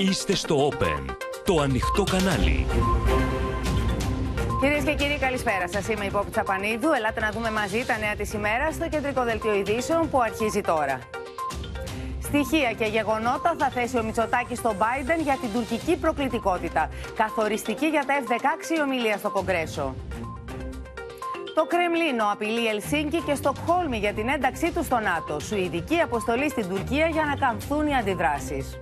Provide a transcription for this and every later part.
Είστε στο Open, το ανοιχτό κανάλι. Κυρίες και κύριοι, καλησπέρα σας. Είμαι η Πόπη Τσαπανίδου. Ελάτε να δούμε μαζί τα νέα της ημέρα στο κεντρικό δελτίο ειδήσεων που αρχίζει τώρα. Στοιχεία και γεγονότα θα θέσει ο Μητσοτάκης στον Biden για την τουρκική προκλητικότητα. Καθοριστική για τα F-16 ομιλία στο Κογκρέσο. Το Κρεμλίνο απειλεί Ελσίνκι και Στοκχόλμη για την ένταξή του στο ΝΑΤΟ. Σουηδική αποστολή στην Τουρκία για να καμφθούν οι αντιδράσεις.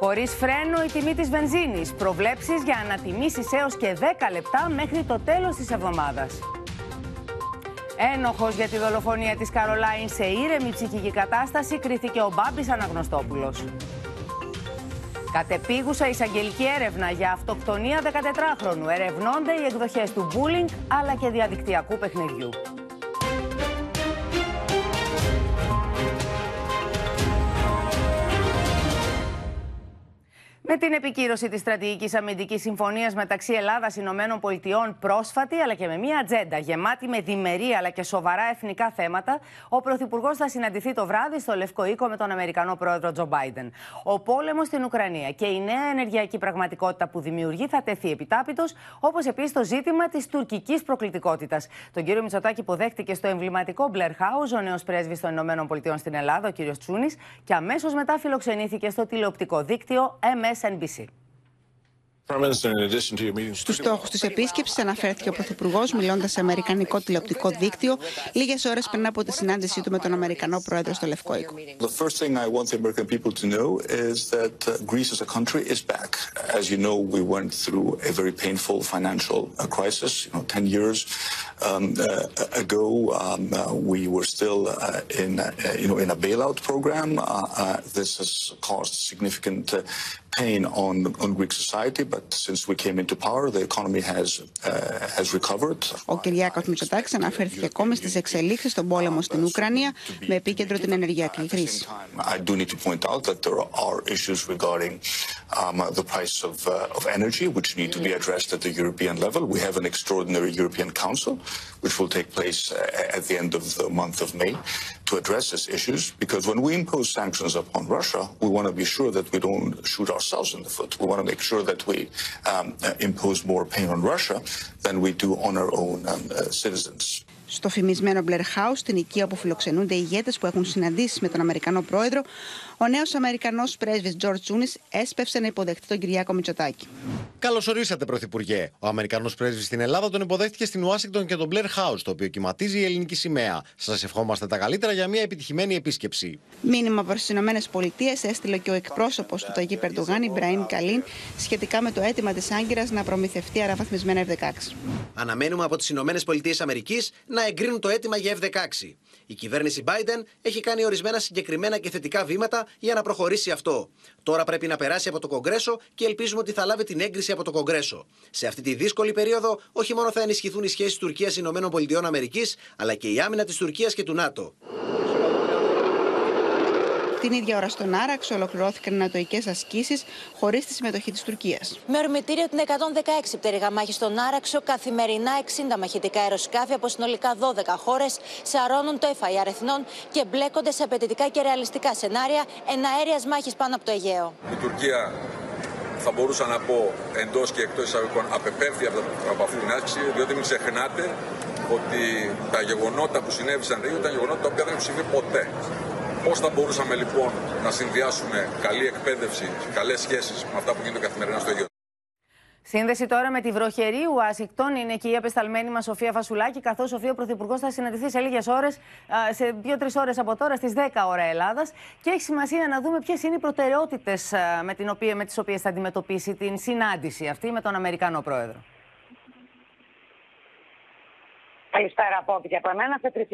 Χωρίς φρένο η τιμή της βενζίνης. Προβλέψεις για ανατιμήσεις έως και 10 λεπτά μέχρι το τέλος της εβδομάδας. Ένοχος για τη δολοφονία της Καρολάιν σε ήρεμη ψυχική κατάσταση κρίθηκε ο Μπάμπης Αναγνωστόπουλος. Κατεπίγουσα εισαγγελική έρευνα για αυτοκτονία 14χρονου. Ερευνώνται οι εκδοχές του bullying αλλά και διαδικτυακού παιχνιδιού. Με την επικύρωση της στρατηγικής αμυντικής συμφωνίας μεταξύ Ελλάδας και Ηνωμένων Πολιτειών πρόσφατη, αλλά και με μια ατζέντα γεμάτη με διμερή αλλά και σοβαρά εθνικά θέματα, ο Πρωθυπουργός θα συναντηθεί το βράδυ στο Λευκό Οίκο με τον Αμερικανό πρόεδρο Τζο Μπάιντεν. Ο πόλεμος στην Ουκρανία και η νέα ενεργειακή πραγματικότητα που δημιουργεί θα τεθεί επιτάπητος, όπως επίσης το ζήτημα της τουρκικής προκλητικότητας. Τον κύριο Μητσοτάκη υποδέχτηκε στο εμβληματικό Blair House ο νέος πρέσβης των Ηνωμένων Πολιτειών στην Ελλάδα, ο κύριος Τσούνης, και αμέσως μετά φιλοξενήθηκε στο τηλεοπτικό δίκτυο MS MSNBC. Στους στόχους της επίσκεψης αναφέρθηκε ο Πρωθυπουργός μιλώντας σε Αμερικανικό τηλεοπτικό δίκτυο λίγες ώρες πριν από τη συνάντησή του με τον Αμερικανό Πρόεδρο στο Λευκό Οίκο. The first thing I want the American people to know is that Greece as a country is back. As you know, we went through a very painful financial crisis. You know, 10 years um, uh, ago, um, uh, we were still uh, in, uh, you know, in a bailout program. Uh, this has caused significant pain on, on Greek society, but since we came into power, the economy has, uh, has recovered. Ο Κυριάκος Μητσοτάκης αναφέρθηκε ακόμη στις εξελίξεις στον πόλεμο στην Ουκρανία με επίκεντρο την ενεργειακή κρίση. I do need to point out that there are issues regarding um, the price of, uh, of energy, which need to be addressed at the European level. We have an extraordinary European Council, which will take place uh, at the end of the month of May to address these issues, because when we impose sanctions upon Russia, we want to be sure that we don't shoot ourselves in the foot. We want to make sure that we um, impose more pain on Russia than we do on our own um, uh, citizens. Στο φημισμένο Blair House, την οικία που φιλοξενούνται οι ηγέτε που έχουν συναντήσει με τον Αμερικανό πρόεδρο, ο νέος Αμερικανός πρέσβης George Τσούνης έσπευσε να υποδεχτεί τον Κυριάκο Μητσοτάκη. Καλώς ορίσατε, Πρωθυπουργέ. Ο Αμερικανός πρέσβης στην Ελλάδα τον υποδέχτηκε στην Ουάσιγκτον και τον Blair House, το οποίο κυματίζει η ελληνική σημαία. Σας ευχόμαστε τα καλύτερα για μια επιτυχημένη επίσκεψη. Μήνυμα προς τις ΗΠΑ έστειλε και ο εκπρόσωπος του Ταγί Περντογάν, Ιμπραήμ Καλίν, σχετικά με το αίτημα της Άγκυρας να προμηθευτεί αεραβαθμισμένα F-16. Αναμένουμε από τις ΗΠΑ να εγκρίνουν το αίτημα για F-16. Η κυβέρνηση Biden έχει κάνει ορισμένα συγκεκριμένα και θετικά βήματα για να προχωρήσει αυτό. Τώρα πρέπει να περάσει από το Κογκρέσο και ελπίζουμε ότι θα λάβει την έγκριση από το Κογκρέσο. Σε αυτή τη δύσκολη περίοδο, όχι μόνο θα ενισχυθούν οι σχέσεις Τουρκία-ΗΠΑ, αλλά και η άμυνα της Τουρκίας και του ΝΑΤΟ. Την ίδια ώρα στον Άραξ ολοκληρώθηκαν νατοικές ασκήσεις χωρίς τη συμμετοχή της Τουρκίας. Με ορμητήριο την 116 πτέρυγα μάχη στον Άραξο, καθημερινά 60 μαχητικά αεροσκάφη από συνολικά 12 χώρες σαρώνουν το FIR εθνών και μπλέκονται σε απαιτητικά και ρεαλιστικά σενάρια εναέρεια μάχης πάνω από το Αιγαίο. Η Τουρκία θα μπορούσα να πω εντός και εκτός εισαγωγικών απεπέμφθη από αυτή την άσκηση, διότι μην ξεχνάτε ότι τα γεγονότα που συνέβησαν ήταν γεγονότα τα οποία δεν έχουν συμβεί ποτέ. Πώς θα μπορούσαμε λοιπόν να συνδυάσουμε καλή εκπαίδευση, καλές σχέσεις με αυτά που γίνονται καθημερινά στο Αιγαίο; Σύνδεση τώρα με τη βροχερή Ουάσιγκτον είναι και η απεσταλμένη μας Σοφία Φασουλάκη, καθώς Σοφία ο Πρωθυπουργός θα συναντηθεί σε λίγες ώρες, σε δύο-τρεις ώρες από τώρα, στις 10 ώρα Ελλάδας. Και έχει σημασία να δούμε ποιες είναι οι προτεραιότητες με, με τις οποίες θα αντιμετωπίσει την συνάντηση αυτή με τον Αμερικανό Πρόεδρο. Καλησπέρα από και από εμένα. Σε 3,5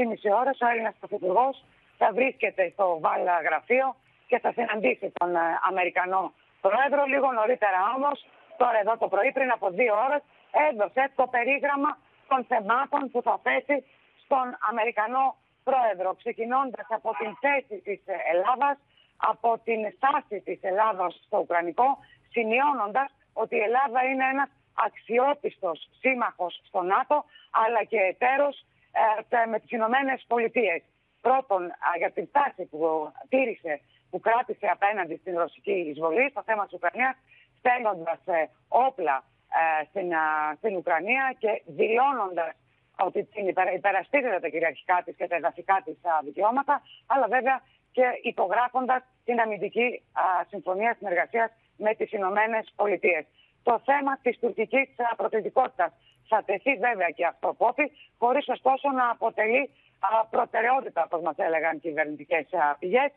ώρες ο Έλληνας Πρωθυπουργός θα βρίσκεται στο Βάλα γραφείο και θα συναντήσει τον ε, Αμερικανό Πρόεδρο. Λίγο νωρίτερα όμως, τώρα εδώ το πρωί, πριν από δύο ώρες, έδωσε το περίγραμμα των θεμάτων που θα θέσει στον Αμερικανό Πρόεδρο, ξεκινώντας από την θέση της Ελλάδας, από την στάση της Ελλάδας στο Ουκρανικό, σημειώνοντας ότι η Ελλάδα είναι ένας αξιόπιστος σύμμαχος στο ΝΑΤΟ, αλλά και εταίρος ε, με τις Ηνωμένες Πολιτείες πρώτον για την τάση που τήρησε που κράτησε απέναντι στην ρωσική εισβολή στο θέμα της Ουκρανίας, στέλνοντας ε, όπλα ε, στην, στην Ουκρανία και δηλώνοντας ότι την υπεραστήρεται τα κυριαρχικά της και τα εδαφικά της δικαιώματα, αλλά βέβαια και υπογράφοντας την αμυντική συμφωνία συνεργασίας με τις Ηνωμένες Πολιτείες. Το θέμα της τουρκικής προθετικότητας θα τεθεί βέβαια και αυτό πόπι, χωρίς ωστόσο να αποτελεί προτεραιότητα, όπως μας έλεγαν κυβερνητικές πηγές.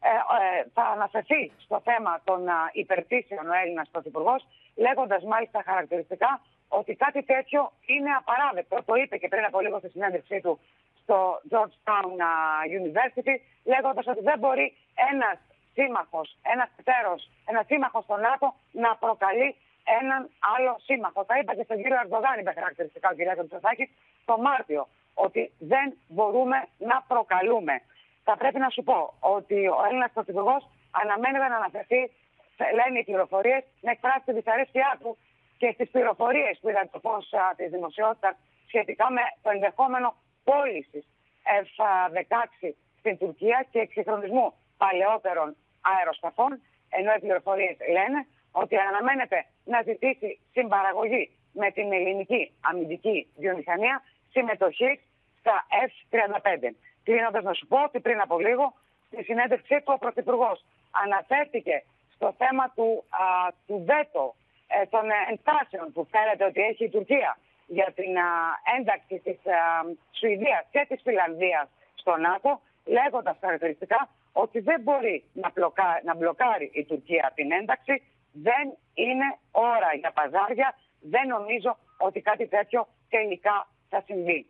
Ε, ε, θα αναφερθεί στο θέμα των υπερτήσεων ο Έλληνας Πρωθυπουργός, λέγοντας μάλιστα χαρακτηριστικά ότι κάτι τέτοιο είναι απαράδεκτο. Το είπε και πριν από λίγο στη συνέντευξή του στο Georgetown University, λέγοντας ότι δεν μπορεί ένας σύμμαχος, ένας εταίρος, ένας σύμμαχος στο ΝΑΤΟ να προκαλεί έναν άλλο σύμμαχο. Θα είπα και στον κύριο Αρδογάν, είπε χαρακτηριστικά ο κ. Μητσοτάκη, το Μάρτιο, ότι δεν μπορούμε να προκαλούμε. Θα πρέπει να σου πω ότι ο Έλληνας Πρωθυπουργός αναμένεται να αναφερθεί, λένε οι πληροφορίες, να εκφράσει τη δυσαρέσκειά του και στις πληροφορίες που είδαν το φως της δημοσιότητας σχετικά με το ενδεχόμενο πώλησης F-16 στην Τουρκία και εξυγχρονισμού παλαιότερων αεροσκαφών, ενώ οι πληροφορίες λένε ότι αναμένεται να ζητήσει συμπαραγωγή με την ελληνική αμυντική βιομηχανία συμμετοχή στα F-35. Κλείνοντας να σου πω ότι πριν από λίγο στη συνέντευξή του ο Πρωθυπουργός αναφέρθηκε στο θέμα του, α, του βέτο ε, των ενστάσεων που φαίνεται ότι έχει η Τουρκία για την α, ένταξη της Σουηδίας και της Φιλανδίας στο ΝΑΤΟ, λέγοντας χαρακτηριστικά ότι δεν μπορεί να, να μπλοκάρει η Τουρκία την ένταξη δεν είναι ώρα για παζάρια. Δεν νομίζω ότι κάτι τέτοιο τελικά θα συμβεί.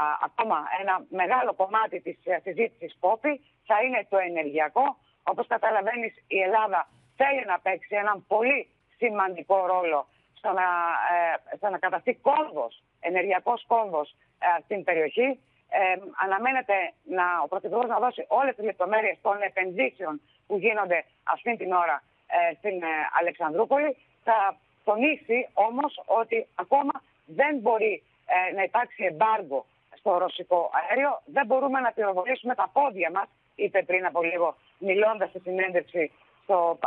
Α, ακόμα ένα μεγάλο κομμάτι της ε, συζήτησης Πόπη θα είναι το ενεργειακό. Όπως καταλαβαίνεις η Ελλάδα θέλει να παίξει έναν πολύ σημαντικό ρόλο στο να, ε, στο να καταστεί κόμβος, ενεργειακός κόμβος ε, στην περιοχή. Ε, αναμένεται να, ο Πρωθυπουργός να δώσει όλες τις λεπτομέρειες των επενδύσεων που γίνονται αυτή την ώρα ε, στην ε, Αλεξανδρούπολη. Θα τονίσει όμως ότι ακόμα δεν μπορεί ε, να υπάρξει εμπάργκο στο ρωσικό αέριο. Δεν μπορούμε να πυροβολήσουμε τα πόδια μας, είπε πριν από λίγο μιλώντας στη συνέντευξη στο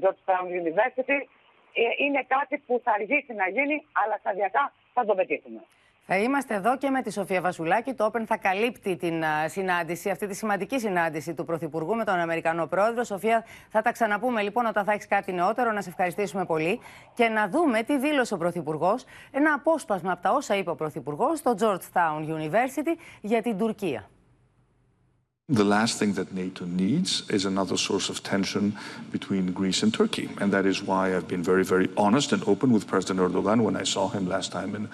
Georgetown University. Είναι κάτι που θα αργήσει να γίνει, αλλά σταδιακά θα το πετύχουμε. Θα είμαστε εδώ και με τη Σοφία Βασουλάκη. Το Open θα καλύπτει την συνάντηση, αυτή τη σημαντική συνάντηση του Πρωθυπουργού με τον Αμερικανό Πρόεδρο. Σοφία, θα τα ξαναπούμε λοιπόν όταν θα έχεις κάτι νεότερο. Να σε ευχαριστήσουμε πολύ και να δούμε τι δήλωσε ο Πρωθυπουργός. Ένα απόσπασμα από τα όσα είπε ο Πρωθυπουργός στο Georgetown University για την Τουρκία. The last thing that NATO needs is another source of tension between Greece and Turkey. And that is why I've been very, very honest and open with President Erdogan when I saw him last time in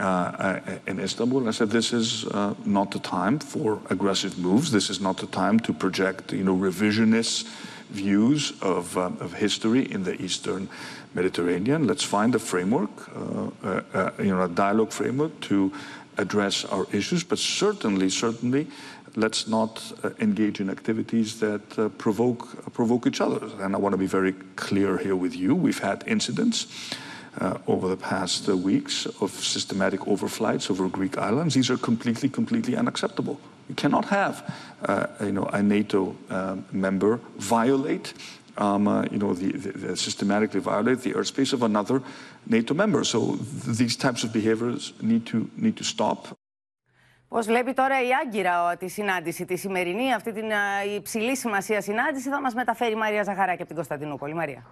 Uh, in Istanbul. I said, this is uh, not the time for aggressive moves. This is not the time to project, you know, revisionist views of, uh, of history in the Eastern Mediterranean. Let's find a framework, you know, a dialogue framework to address our issues, but certainly, certainly, let's not uh, engage in activities that uh, provoke uh, provoke each other. And I want to be very clear here with you. We've had incidents uh, over the past uh, weeks of systematic overflights over Greek islands. These are completely, completely unacceptable. You cannot have, uh, you know, a NATO um, member violate, um, uh, you know, the, the, the, systematically violate the airspace of another NATO member. So th these types of behaviors need to need to stop. Πώς βλέπει τώρα η Άγκυρα τη συνάντηση, τη σημερινή, αυτή την υψηλή σημασία συνάντηση, θα μας μεταφέρει η Μαρία Ζαχαράκη από την Κωνσταντινούπολη. Μαρία.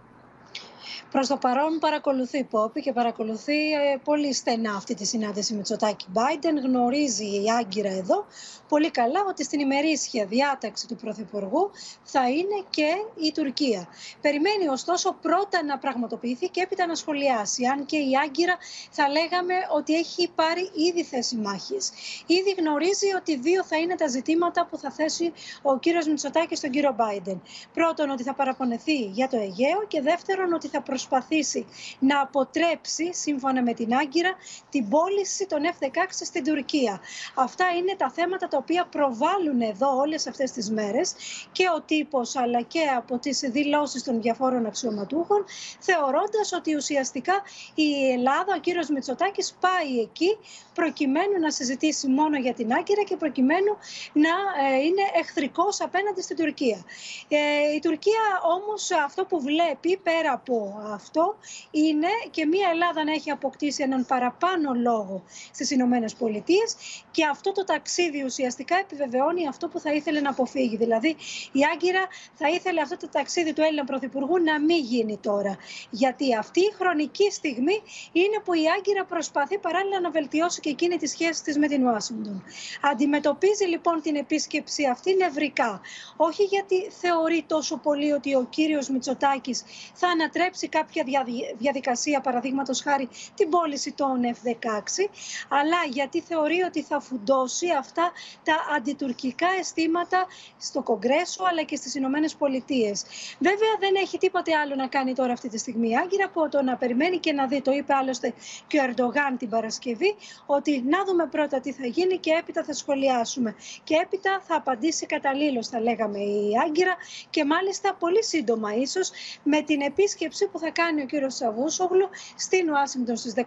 Προς το παρόν παρακολουθεί η Πόπη και παρακολουθεί ε, πολύ στενά αυτή τη συνάντηση με Τσοτάκη Μπάιντεν. Γνωρίζει η Άγκυρα εδώ πολύ καλά ότι στην ημερήσια διάταξη του Πρωθυπουργού θα είναι και η Τουρκία. Περιμένει ωστόσο πρώτα να πραγματοποιηθεί και έπειτα να σχολιάσει. Αν και η Άγκυρα θα λέγαμε ότι έχει πάρει ήδη θέση μάχης. Ήδη γνωρίζει ότι δύο θα είναι τα ζητήματα που θα θέσει ο κύριος Μητσοτάκης στον κύριο Μπάιντεν. Πρώτον, ότι θα παραπονεθεί για το Αιγαίο και δεύτερον, ότι θα προσθέσει προσπαθήσει να αποτρέψει, σύμφωνα με την Άγκυρα, την πώληση των F-16 στην Τουρκία. Αυτά είναι τα θέματα τα οποία προβάλλουν εδώ όλες αυτές τις μέρες και ο τύπος αλλά και από τις δηλώσεις των διαφόρων αξιωματούχων θεωρώντας ότι ουσιαστικά η Ελλάδα, ο κύριος Μητσοτάκης πάει εκεί προκειμένου να συζητήσει μόνο για την Άγκυρα και προκειμένου να ε, είναι εχθρικός απέναντι στην Τουρκία. Ε, η Τουρκία όμως αυτό που βλέπει πέρα από αυτό είναι και μια Ελλάδα να έχει αποκτήσει έναν παραπάνω λόγο στις Ηνωμένες Πολιτείες και αυτό το ταξίδι ουσιαστικά επιβεβαιώνει αυτό που θα ήθελε να αποφύγει. Δηλαδή η Άγκυρα θα ήθελε αυτό το ταξίδι του Έλληνα Πρωθυπουργού να μην γίνει τώρα. Γιατί αυτή η χρονική στιγμή είναι που η Άγκυρα προσπαθεί παράλληλα να βελτιώσει και εκείνη τις σχέσεις της με την Ουάσιγκτον. Αντιμετωπίζει λοιπόν την επίσκεψη αυτή νευρικά. Όχι γιατί θεωρεί τόσο πολύ ότι ο κύριος Μητσοτάκης θα ανατρέψει κάποια διαδικασία, παραδείγματος χάρη την πώληση των F-16, αλλά γιατί θεωρεί ότι θα φουντώσει αυτά τα αντιτουρκικά αισθήματα στο Κογκρέσο αλλά και στις Ηνωμένες Πολιτείες. Βέβαια δεν έχει τίποτε άλλο να κάνει τώρα αυτή τη στιγμή Άγκυρα από το να περιμένει και να δει, το είπε άλλωστε και ο Ερντογάν την Παρασκευή, ότι να δούμε πρώτα τι θα γίνει και έπειτα θα σχολιάσουμε. Και έπειτα θα απαντήσει καταλήλως, θα λέγαμε η Άγκυρα και μάλιστα πολύ σύντομα ίσως με την επίσκεψη που θα κάνει ο κύριος Σαβούσογλου στην Ουάσιγκτον στις 18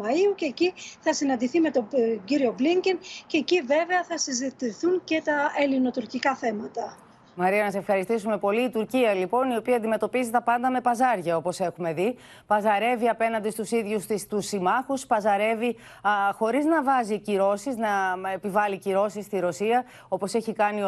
Μαΐου και εκεί θα συναντηθεί με τον ε, κύριο Μπλίνκεν και εκεί βέβαια θα συζητηθούν και τα ελληνοτουρκικά θέματα. Μαρία, να σε ευχαριστήσουμε πολύ. Η Τουρκία, λοιπόν, η οποία αντιμετωπίζει τα πάντα με παζάρια, όπως έχουμε δει. Παζαρεύει απέναντι στους ίδιους τους συμμάχους, παζαρεύει χωρίς να βάζει κυρώσεις, να επιβάλλει κυρώσεις στη Ρωσία, όπως έχει κάνει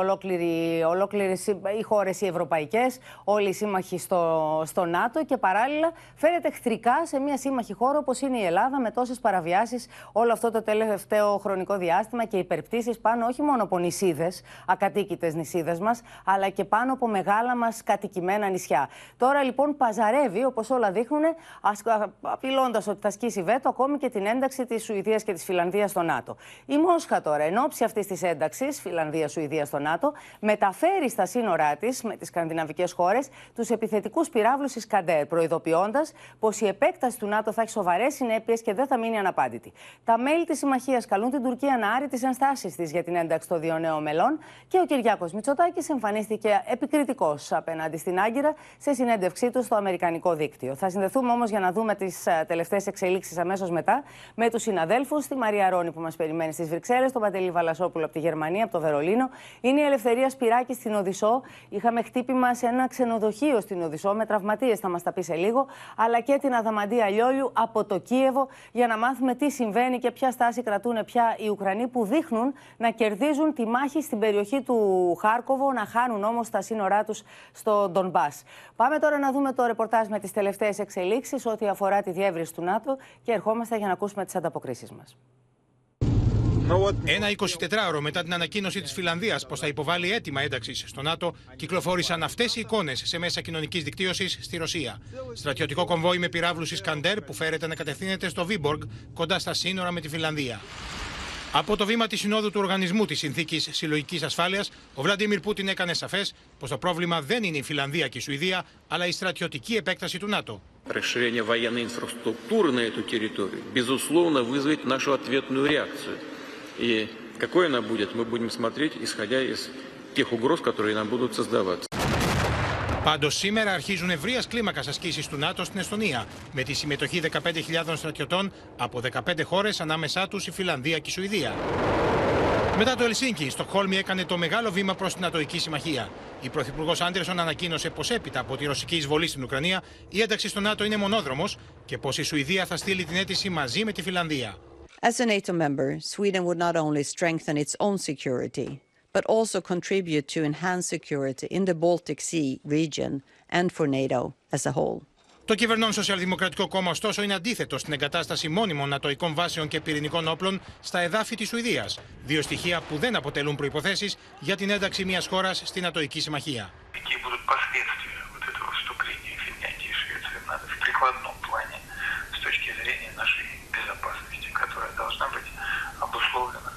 ολόκληρε οι χώρες οι ευρωπαϊκές, όλοι οι σύμμαχοι στο, στο ΝΑΤΟ και παράλληλα φέρεται εχθρικά σε μια σύμμαχη χώρα όπως είναι η Ελλάδα, με τόσες παραβιάσεις όλο αυτό το τελευταίο χρονικό διάστημα και υπερπτήσεις πάνω όχι μόνο από νησίδες, ακατοίκητες νησίδες μας, αλλά και πάνω από μεγάλα μας κατοικημένα νησιά. Τώρα λοιπόν παζαρεύει, όπως όλα δείχνουν, απειλώντας ότι θα σκίσει βέτο ακόμη και την ένταξη της Σουηδίας και της Φιλανδίας στο ΝΑΤΟ. Η Μόσχα τώρα, εν ώψη αυτής της ένταξης, Φιλανδία-Σουηδία στο ΝΑΤΟ, μεταφέρει στα σύνορά της με τις σκανδιναβικές χώρες τους επιθετικούς πυράβλους Ισκαντέρ, προειδοποιώντας πως η επέκταση του ΝΑΤΟ θα έχει σοβαρές συνέπειες και δεν θα μείνει αναπάντητη. Τα μέλη της συμμαχίας καλούν την Τουρκία να άρει τις ενστάσεις της για την ένταξη των δύο νέων μελών και ο Κυριάκος Μητσοτάκης εμφανίστηκε εμφανίστηκε επικριτικός απέναντι στην Άγκυρα σε συνέντευξή του στο Αμερικανικό δίκτυο. Θα συνδεθούμε όμως για να δούμε τις ε, τελευταίες εξελίξεις αμέσως μετά με τους συναδέλφους, τη Μαρία Ρόνη που μας περιμένει στις Βρυξέλλες, τον Παντελή Βαλασόπουλο από τη Γερμανία, από το Βερολίνο. Είναι η Ελευθερία Σπυράκη στην Οδυσσό. Είχαμε χτύπημα σε ένα ξενοδοχείο στην Οδυσσό με τραυματίες, θα μας τα πει σε λίγο, αλλά και την Αδαμαντία Λιόλιου από το Κίεβο για να μάθουμε τι συμβαίνει και ποια στάση κρατούν πια οι Ουκρανοί που δείχνουν να κερδίζουν τη μάχη στην περιοχή του Χάρκοβο, να χάνουν φτάνουν όμω στα σύνορά τους στο Ντομπά. Πάμε τώρα να δούμε το ρεπορτάζ με τις τελευταίες εξελίξεις ό,τι αφορά τη διεύρυνση του ΝΑΤΟ και ερχόμαστε για να ακούσουμε τις ανταποκρίσεις μας. Ένα 24ωρο μετά την ανακοίνωση της Φιλανδίας πως θα υποβάλει έτοιμα ένταξης στο ΝΑΤΟ, κυκλοφόρησαν αυτές οι εικόνες σε μέσα κοινωνικής δικτύωσης στη Ρωσία. Στρατιωτικό κομβόι με πυράβλους Ισκαντέρ που φέρεται να κατευθύνεται στο Βίμποργκ κοντά στα σύνορα με τη Φιλανδία. Από το βήμα τη Συνόδου του Οργανισμού τη Συνθήκη Συλλογική Ασφάλεια, ο Βλαντίμιρ Πούτιν έκανε σαφέ πω το πρόβλημα δεν είναι η Φιλανδία και η Σουηδία, αλλά η στρατιωτική επέκταση του ΝΑΤΟ. Расширение военной инфраструктуры на эту территорию, безусловно, вызовет нашу ответную реакцию. И какой она будет, мы будем смотреть, исходя из тех угроз, которые нам будут создаваться. Πάντως, σήμερα αρχίζουν ευρείας κλίμακας ασκήσεις του ΝΑΤΟ στην Εστονία, με τη συμμετοχή 15.000 στρατιωτών από 15 χώρες, ανάμεσά τους η Φιλανδία και η Σουηδία. Μετά το Ελσίνκι, η Στοκχόλμη έκανε το μεγάλο βήμα προς την Νατοική Συμμαχία. Η Πρωθυπουργός Άντερσον ανακοίνωσε πως έπειτα από τη ρωσική εισβολή στην Ουκρανία, η ένταξη στο ΝΑΤΟ είναι μονόδρομος και πως η Σουηδία θα στείλει την αίτηση μαζί με τη Φιλανδία. As a NATO member, Sweden would not only strengthen its own security, but also contribute to enhance security in the Baltic Sea region and for NATO as a whole. Το κυβερνών Σοσιαλδημοκρατικό Κόμμα, ωστόσο, είναι αντίθετο στην εγκατάσταση μόνιμων νατοικών βάσεων και πυρηνικών όπλων στα εδάφη τη Σουηδία. Δύο στοιχεία που δεν αποτελούν προποθέσει για την ένταξη μια χώρα στην Νατοική Συμμαχία. обусловлена,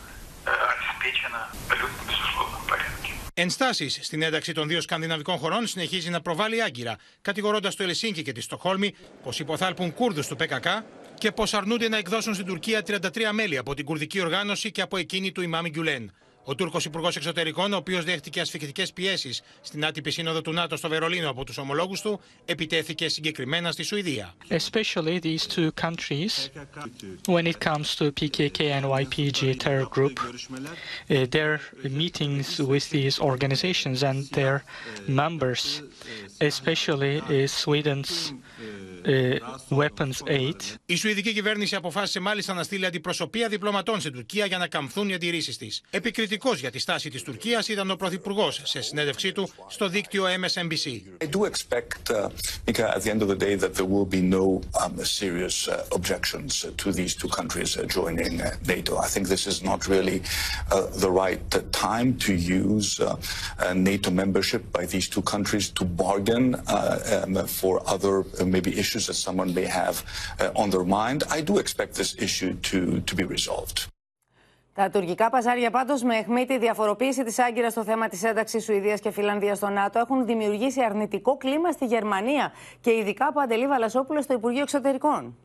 обеспечена абсолютно безусловном порядке. Ενστάσει στην ένταξη των δύο σκανδιναβικών χωρών συνεχίζει να προβάλλει άγκυρα, κατηγορώντα το Ελσίνκι και τη Στοχόλμη πω υποθάλπουν Κούρδου του ΠΚΚ και πω αρνούνται να εκδώσουν στην Τουρκία 33 μέλη από την κουρδική οργάνωση και από εκείνη του Ιμάμι Γκιουλέν. Ο Τούρκος Υπουργός Εξωτερικών, ο οποίος δέχτηκε ασφικτικέ πιέσεις στην άτυπη σύνοδο του ΝΑΤΟ στο Βερολίνο από τους ομολόγους του, επιτέθηκε συγκεκριμένα στη Σουηδία. Especially these two countries, when it comes to PKK and YPG terror group, uh, their meetings with these organizations and their members, especially uh, Sweden's weapons aid. Η Σουηδική κυβέρνηση αποφάσισε μάλιστα να στείλει αντιπροσωπεία διπλωματών στην Τουρκία για να καμφθούν οι αντιρρήσει τη. Επικριτικό για τη στάση τη Τουρκία ήταν ο Πρωθυπουργό σε συνέντευξή του στο δίκτυο MSNBC. I do expect, uh, Mika, at the end of the day, that there will be no um, serious uh, objections to these two countries uh, joining uh, NATO. I think this is not really uh, the right uh, time to use uh, uh, NATO membership by these two countries to bargain uh, um, for other uh, maybe issues that someone may have uh, on their mind. I do expect this issue to, to be resolved. Τα τουρκικά παζάρια πάντως με αιχμή τη διαφοροποίηση της Άγκυρας στο θέμα της ένταξης Σουηδίας και Φιλανδίας στο ΝΑΤΟ έχουν δημιουργήσει αρνητικό κλίμα στη Γερμανία και ειδικά από Αντελή Βαλασόπουλο στο Υπουργείο Εξωτερικών.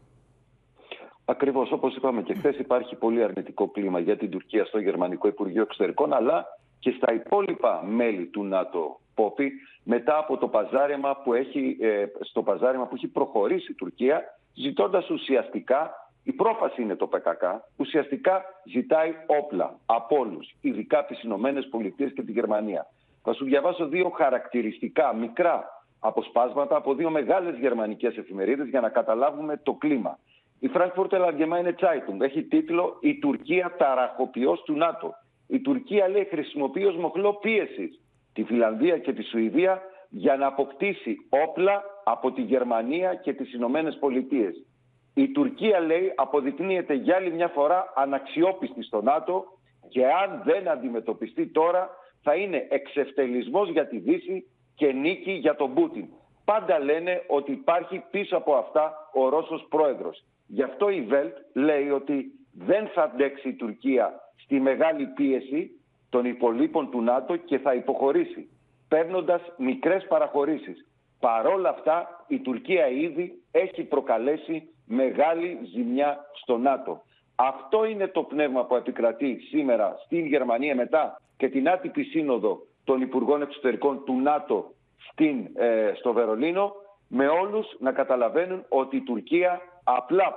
Ακριβώς όπως είπαμε και χθες, υπάρχει πολύ αρνητικό κλίμα για την Τουρκία στο Γερμανικό Υπουργείο Εξωτερικών, αλλά και στα υπόλοιπα μέλη του ΝΑΤΟ. Πόπη, μετά από το παζάρεμα που έχει, ε, στο παζάρεμα που έχει προχωρήσει η Τουρκία, ζητώντας ουσιαστικά, η πρόφαση είναι το ΠΚΚ, ουσιαστικά ζητάει όπλα από όλους, ειδικά από τις Ηνωμένες Πολιτείες και τη Γερμανία. Θα σου διαβάσω δύο χαρακτηριστικά, μικρά αποσπάσματα από δύο μεγάλες γερμανικές εφημερίδες για να καταλάβουμε το κλίμα. Η Frankfurter Allgemeine Zeitung έχει τίτλο «Η Τουρκία ταραχοποιός του ΝΑΤΟ». Η Τουρκία λέει χρησιμοποιεί ως μοχλό πίεσης τη Φιλανδία και τη Σουηδία για να αποκτήσει όπλα από τη Γερμανία και τις Ηνωμένες Πολιτείες. Η Τουρκία λέει αποδεικνύεται για άλλη μια φορά αναξιόπιστη στο ΝΑΤΟ και αν δεν αντιμετωπιστεί τώρα θα είναι εξευτελισμός για τη Δύση και νίκη για τον Πούτιν. Πάντα λένε ότι υπάρχει πίσω από αυτά ο Ρώσος πρόεδρος. Γι' αυτό η Βέλτ λέει ότι δεν θα αντέξει η Τουρκία στη μεγάλη πίεση των υπολείπων του ΝΑΤΟ και θα υποχωρήσει, παίρνοντας μικρές παραχωρήσεις. Παρόλα αυτά, η Τουρκία ήδη έχει προκαλέσει μεγάλη ζημιά στο ΝΑΤΟ. Αυτό είναι το πνεύμα που επικρατεί σήμερα στην Γερμανία μετά και την άτυπη σύνοδο των Υπουργών Εξωτερικών του ΝΑΤΟ στην, ε, στο Βερολίνο, με όλους να καταλαβαίνουν ότι η Τουρκία απλά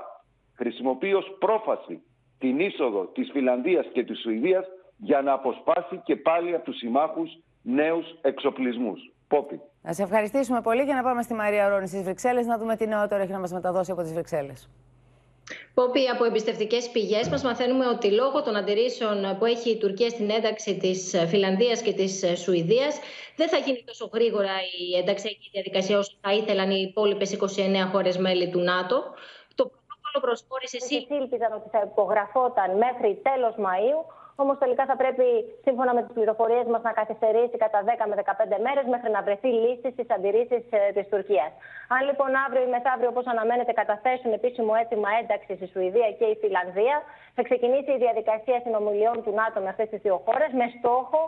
χρησιμοποιεί ως πρόφαση την είσοδο της Φιλανδίας και της Σουηδίας για να αποσπάσει και πάλι από τους συμμάχους νέους εξοπλισμούς. Πόπι. Να σε ευχαριστήσουμε πολύ και να πάμε στη Μαρία Ρόνη στις Βρυξέλλες να δούμε τι νεότερο έχει να μας μεταδώσει από τις Βρυξέλλες. Πόπι, από εμπιστευτικές πηγές μας μαθαίνουμε ότι λόγω των αντιρρήσεων που έχει η Τουρκία στην ένταξη της Φιλανδίας και της Σουηδίας, δεν θα γίνει τόσο γρήγορα η ενταξιακή διαδικασία όσο θα ήθελαν οι υπόλοιπες 29 χώρες μέλη του ΝΑΤΟ. Το πρωτόκολλο προσχώρησης ήλπιζαν ότι θα υπογραφόταν μέχρι τέλος Μαΐου, Όμως τελικά θα πρέπει, σύμφωνα με τις πληροφορίες μας, να καθυστερήσει κατά 10 με 15 μέρες μέχρι να βρεθεί λύση στις αντιρρήσεις ε, της Τουρκίας. Αν λοιπόν αύριο ή μεθαύριο, όπως αναμένεται, καταθέσουν επίσημο αίτημα ένταξη η Σουηδία και η Φιλανδία, θα ξεκινήσει η διαδικασία συνομιλιών του ΝΑΤΟ με αυτές τις δύο χώρες με στόχο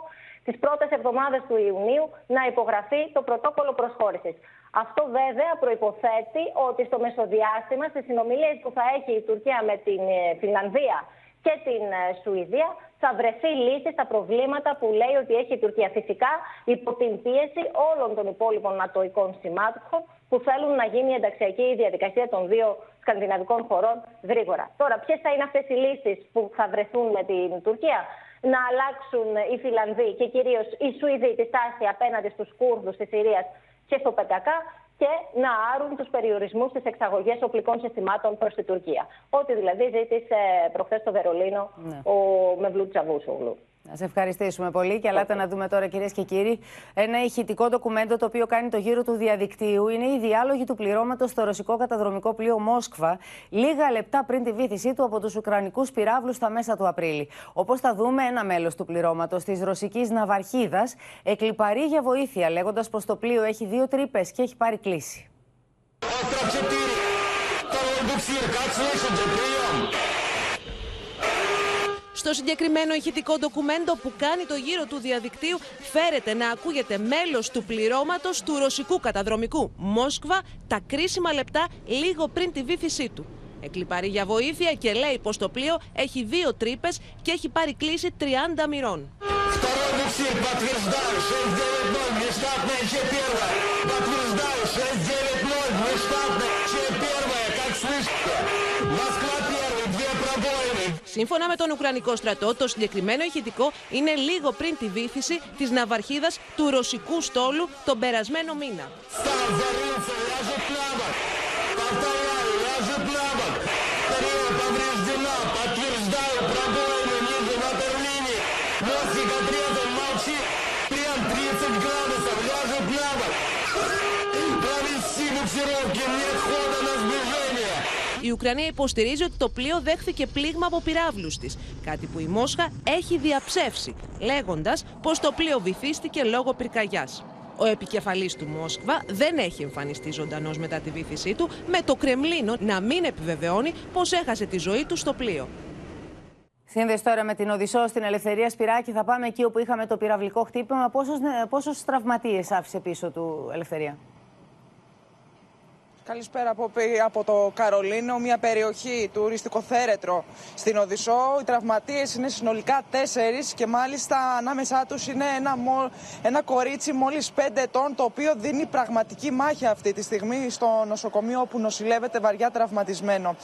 τις πρώτες εβδομάδες του Ιουνίου να υπογραφεί το πρωτόκολλο προσχώρησης. Αυτό βέβαια προποθέτει ότι στο μεσοδιάστημα, στι συνομιλίε που θα έχει η Τουρκία με την ε, Φιλανδία και την ε, Σουηδία θα βρεθεί λύση στα προβλήματα που λέει ότι έχει η Τουρκία. Φυσικά υπό την πίεση όλων των υπόλοιπων νατοικών συμμάχων που θέλουν να γίνει η ενταξιακή διαδικασία των δύο σκανδιναβικών χωρών γρήγορα. Τώρα, ποιες θα είναι αυτές οι λύσεις που θα βρεθούν με την Τουρκία; Να αλλάξουν οι Φιλανδοί και κυρίως οι Σουηδοί τη στάση απέναντι στους Κούρδους της Συρίας και στο ΠΚΚ και να άρουν τους περιορισμούς στι εξαγωγέ οπλικών συστημάτων προς την Τουρκία. Ό,τι δηλαδή ζήτησε προχθές στο Βερολίνο ναι. ο Μευλού Τσαβούσογλου. Να σε ευχαριστήσουμε πολύ και ελάτε να δούμε τώρα κυρίες και κύριοι ένα ηχητικό ντοκουμέντο το οποίο κάνει το γύρο του διαδικτύου. Είναι η διάλογη του πληρώματος στο ρωσικό καταδρομικό πλοίο Μόσκβα λίγα λεπτά πριν τη βήθησή του από τους Ουκρανικούς πυράβλους στα μέσα του Απρίλη. Όπως θα δούμε, ένα μέλος του πληρώματος της ρωσικής Ναυαρχίδας εκλυπαρεί για βοήθεια λέγοντας πως το πλοίο έχει δύο τρύπες και έχει πάρει κλίση. Στο συγκεκριμένο ηχητικό ντοκουμέντο που κάνει το γύρο του διαδικτύου φέρεται να ακούγεται μέλος του πληρώματος του ρωσικού καταδρομικού Μόσκβα τα κρίσιμα λεπτά λίγο πριν τη βήθησή του. Εκλυπαρεί για βοήθεια και λέει πως το πλοίο έχει δύο τρύπες και έχει πάρει κλίση 30 μοιρών. Σύμφωνα με τον Ουκρανικό στρατό, το συγκεκριμένο ηχητικό είναι λίγο πριν τη βήθηση της ναυαρχίδας του ρωσικού στόλου τον περασμένο μήνα. Η Ουκρανία υποστηρίζει ότι το πλοίο δέχθηκε πλήγμα από πυράβλους της, κάτι που η Μόσχα έχει διαψεύσει, λέγοντας πως το πλοίο βυθίστηκε λόγω πυρκαγιάς. Ο επικεφαλής του Μόσκβα δεν έχει εμφανιστεί ζωντανός μετά τη βήθησή του, με το Κρεμλίνο να μην επιβεβαιώνει πως έχασε τη ζωή του στο πλοίο. Σύνδεση τώρα με την Οδυσσό στην Ελευθερία Σπυράκη. Θα πάμε εκεί όπου είχαμε το πυραυλικό χτύπημα. Πόσους, τραυματίες άφησε πίσω του Ελευθερία; Καλησπέρα από, από το Καρολίνο, μια περιοχή τουριστικό θέρετρο στην Οδυσσό. Οι τραυματίες είναι συνολικά τέσσερις και μάλιστα ανάμεσά τους είναι ένα, ένα κορίτσι μόλις πέντε ετών το οποίο δίνει πραγματική μάχη αυτή τη στιγμή στο νοσοκομείο όπου νοσηλεύεται βαριά τραυματισμένο.